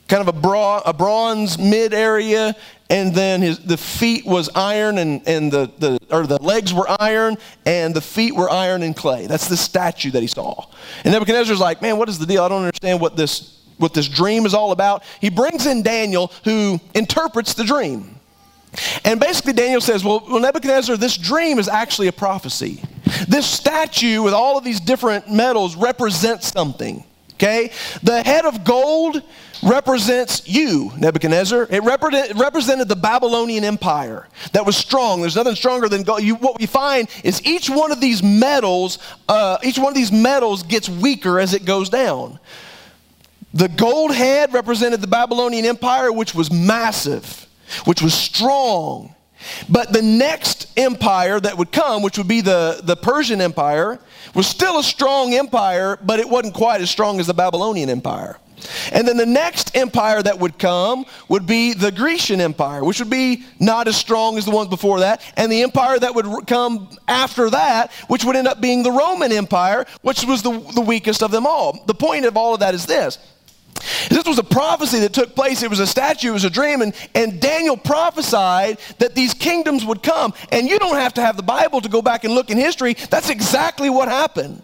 kind of a, bra, a bronze mid area, and then his, the feet was iron, and, and the, the, or the legs were iron, and the feet were iron and clay. That's the statue that he saw. And Nebuchadnezzar's like, man, what is the deal? I don't understand what this, what this dream is all about. He brings in Daniel, who interprets the dream. And basically, Daniel says, well, well, Nebuchadnezzar, this dream is actually a prophecy. This statue with all of these different metals represents something. Okay? The head of gold represents you, Nebuchadnezzar. It represented the Babylonian Empire that was strong. There's nothing stronger than gold. You, what we find is each one of these metals, uh, each one of these metals gets weaker as it goes down. The gold head represented the Babylonian Empire, which was massive which was strong. But the next empire that would come, which would be the, the Persian Empire, was still a strong empire, but it wasn't quite as strong as the Babylonian Empire. And then the next empire that would come would be the Grecian Empire, which would be not as strong as the ones before that. And the empire that would come after that, which would end up being the Roman Empire, which was the, the weakest of them all. The point of all of that is this this was a prophecy that took place. It was a statue, it was a dream, and, and Daniel prophesied that these kingdoms would come. And you don't have to have the Bible to go back and look in history. That's exactly what happened.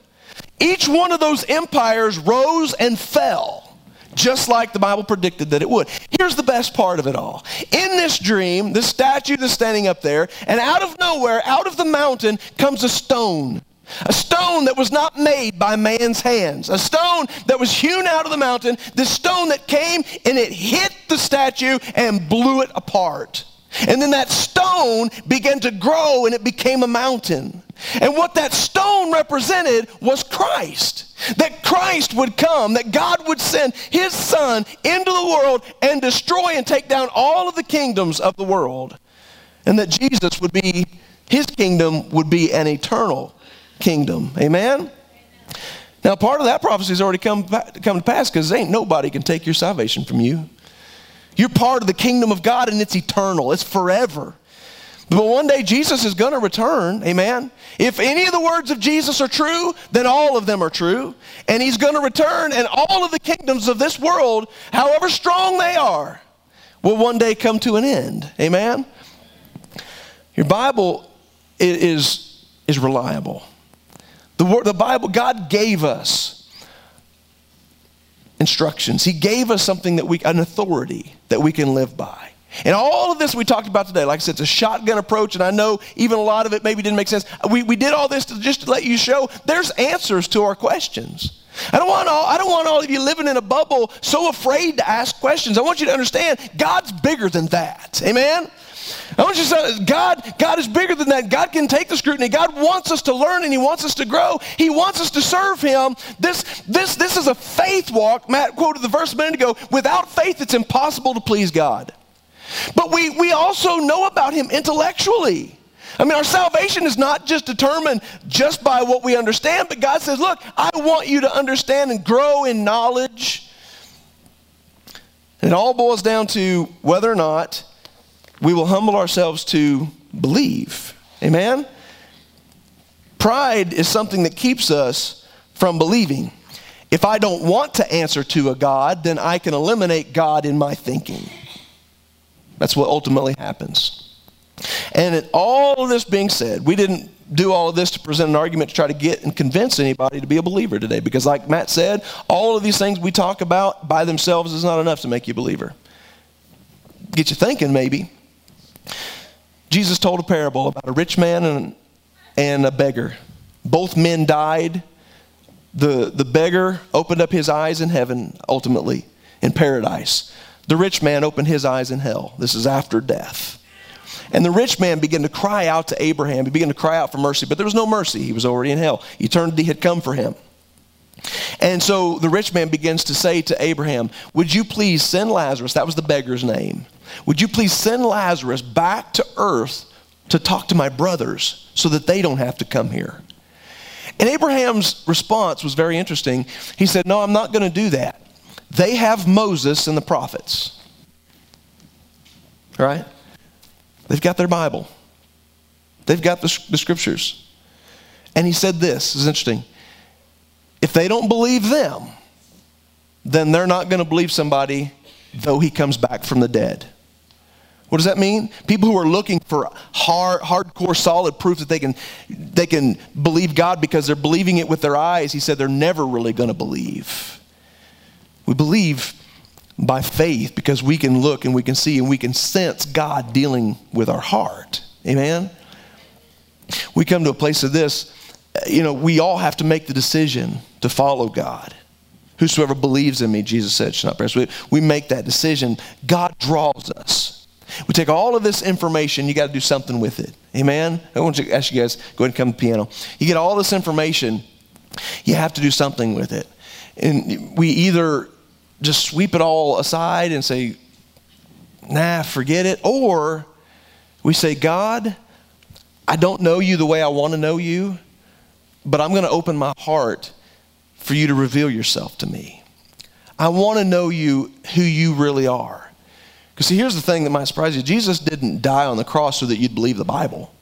Each one of those empires rose and fell just like the Bible predicted that it would. Here's the best part of it all. In this dream, this statue that's standing up there, and out of nowhere, out of the mountain, comes a stone. A stone that was not made by man's hands. A stone that was hewn out of the mountain. This stone that came and it hit the statue and blew it apart. And then that stone began to grow and it became a mountain. And what that stone represented was Christ. That Christ would come, that God would send his son into the world and destroy and take down all of the kingdoms of the world. And that Jesus would be, his kingdom would be an eternal kingdom. Amen? Now, part of that prophecy has already come, come to pass because ain't nobody can take your salvation from you. You're part of the kingdom of God and it's eternal, it's forever. But one day Jesus is going to return, amen? If any of the words of Jesus are true, then all of them are true. And he's going to return, and all of the kingdoms of this world, however strong they are, will one day come to an end, amen? Your Bible is, is reliable. The, word, the Bible, God gave us instructions. He gave us something that we, an authority that we can live by. And all of this we talked about today, like I said, it's a shotgun approach, and I know even a lot of it maybe didn't make sense. We, we did all this to just to let you show there's answers to our questions. I don't, want all, I don't want all of you living in a bubble so afraid to ask questions. I want you to understand God's bigger than that. Amen? I want you to say, God, God is bigger than that. God can take the scrutiny. God wants us to learn and He wants us to grow. He wants us to serve Him. This, this, this is a faith walk. Matt quoted the verse a minute ago. Without faith, it's impossible to please God. But we, we also know about him intellectually. I mean, our salvation is not just determined just by what we understand, but God says, Look, I want you to understand and grow in knowledge. It all boils down to whether or not we will humble ourselves to believe. Amen? Pride is something that keeps us from believing. If I don't want to answer to a God, then I can eliminate God in my thinking. That's what ultimately happens. And all of this being said, we didn't do all of this to present an argument to try to get and convince anybody to be a believer today. Because, like Matt said, all of these things we talk about by themselves is not enough to make you a believer. Get you thinking, maybe. Jesus told a parable about a rich man and, and a beggar. Both men died. The, the beggar opened up his eyes in heaven, ultimately, in paradise. The rich man opened his eyes in hell. This is after death. And the rich man began to cry out to Abraham. He began to cry out for mercy, but there was no mercy. He was already in hell. Eternity had come for him. And so the rich man begins to say to Abraham, Would you please send Lazarus? That was the beggar's name. Would you please send Lazarus back to earth to talk to my brothers so that they don't have to come here? And Abraham's response was very interesting. He said, No, I'm not going to do that. They have Moses and the prophets. Right? They've got their Bible. They've got the, the scriptures. And he said this, this is interesting. If they don't believe them, then they're not going to believe somebody though he comes back from the dead. What does that mean? People who are looking for hard, hardcore, solid proof that they can, they can believe God because they're believing it with their eyes, he said they're never really going to believe. We believe by faith because we can look and we can see and we can sense God dealing with our heart. Amen? We come to a place of this, you know, we all have to make the decision to follow God. Whosoever believes in me, Jesus said, should not perish. We, we make that decision. God draws us. We take all of this information, you got to do something with it. Amen? I want to ask you guys, go ahead and come to the piano. You get all this information, you have to do something with it. And we either just sweep it all aside and say, nah, forget it. Or we say, God, I don't know you the way I want to know you, but I'm going to open my heart for you to reveal yourself to me. I want to know you, who you really are. Because see, here's the thing that might surprise you Jesus didn't die on the cross so that you'd believe the Bible.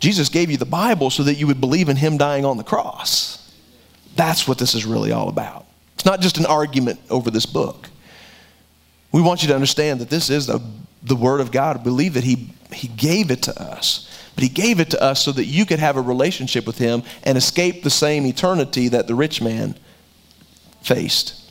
Jesus gave you the Bible so that you would believe in him dying on the cross. That's what this is really all about. It's not just an argument over this book. We want you to understand that this is the, the Word of God. Believe that he, he gave it to us. But He gave it to us so that you could have a relationship with Him and escape the same eternity that the rich man faced.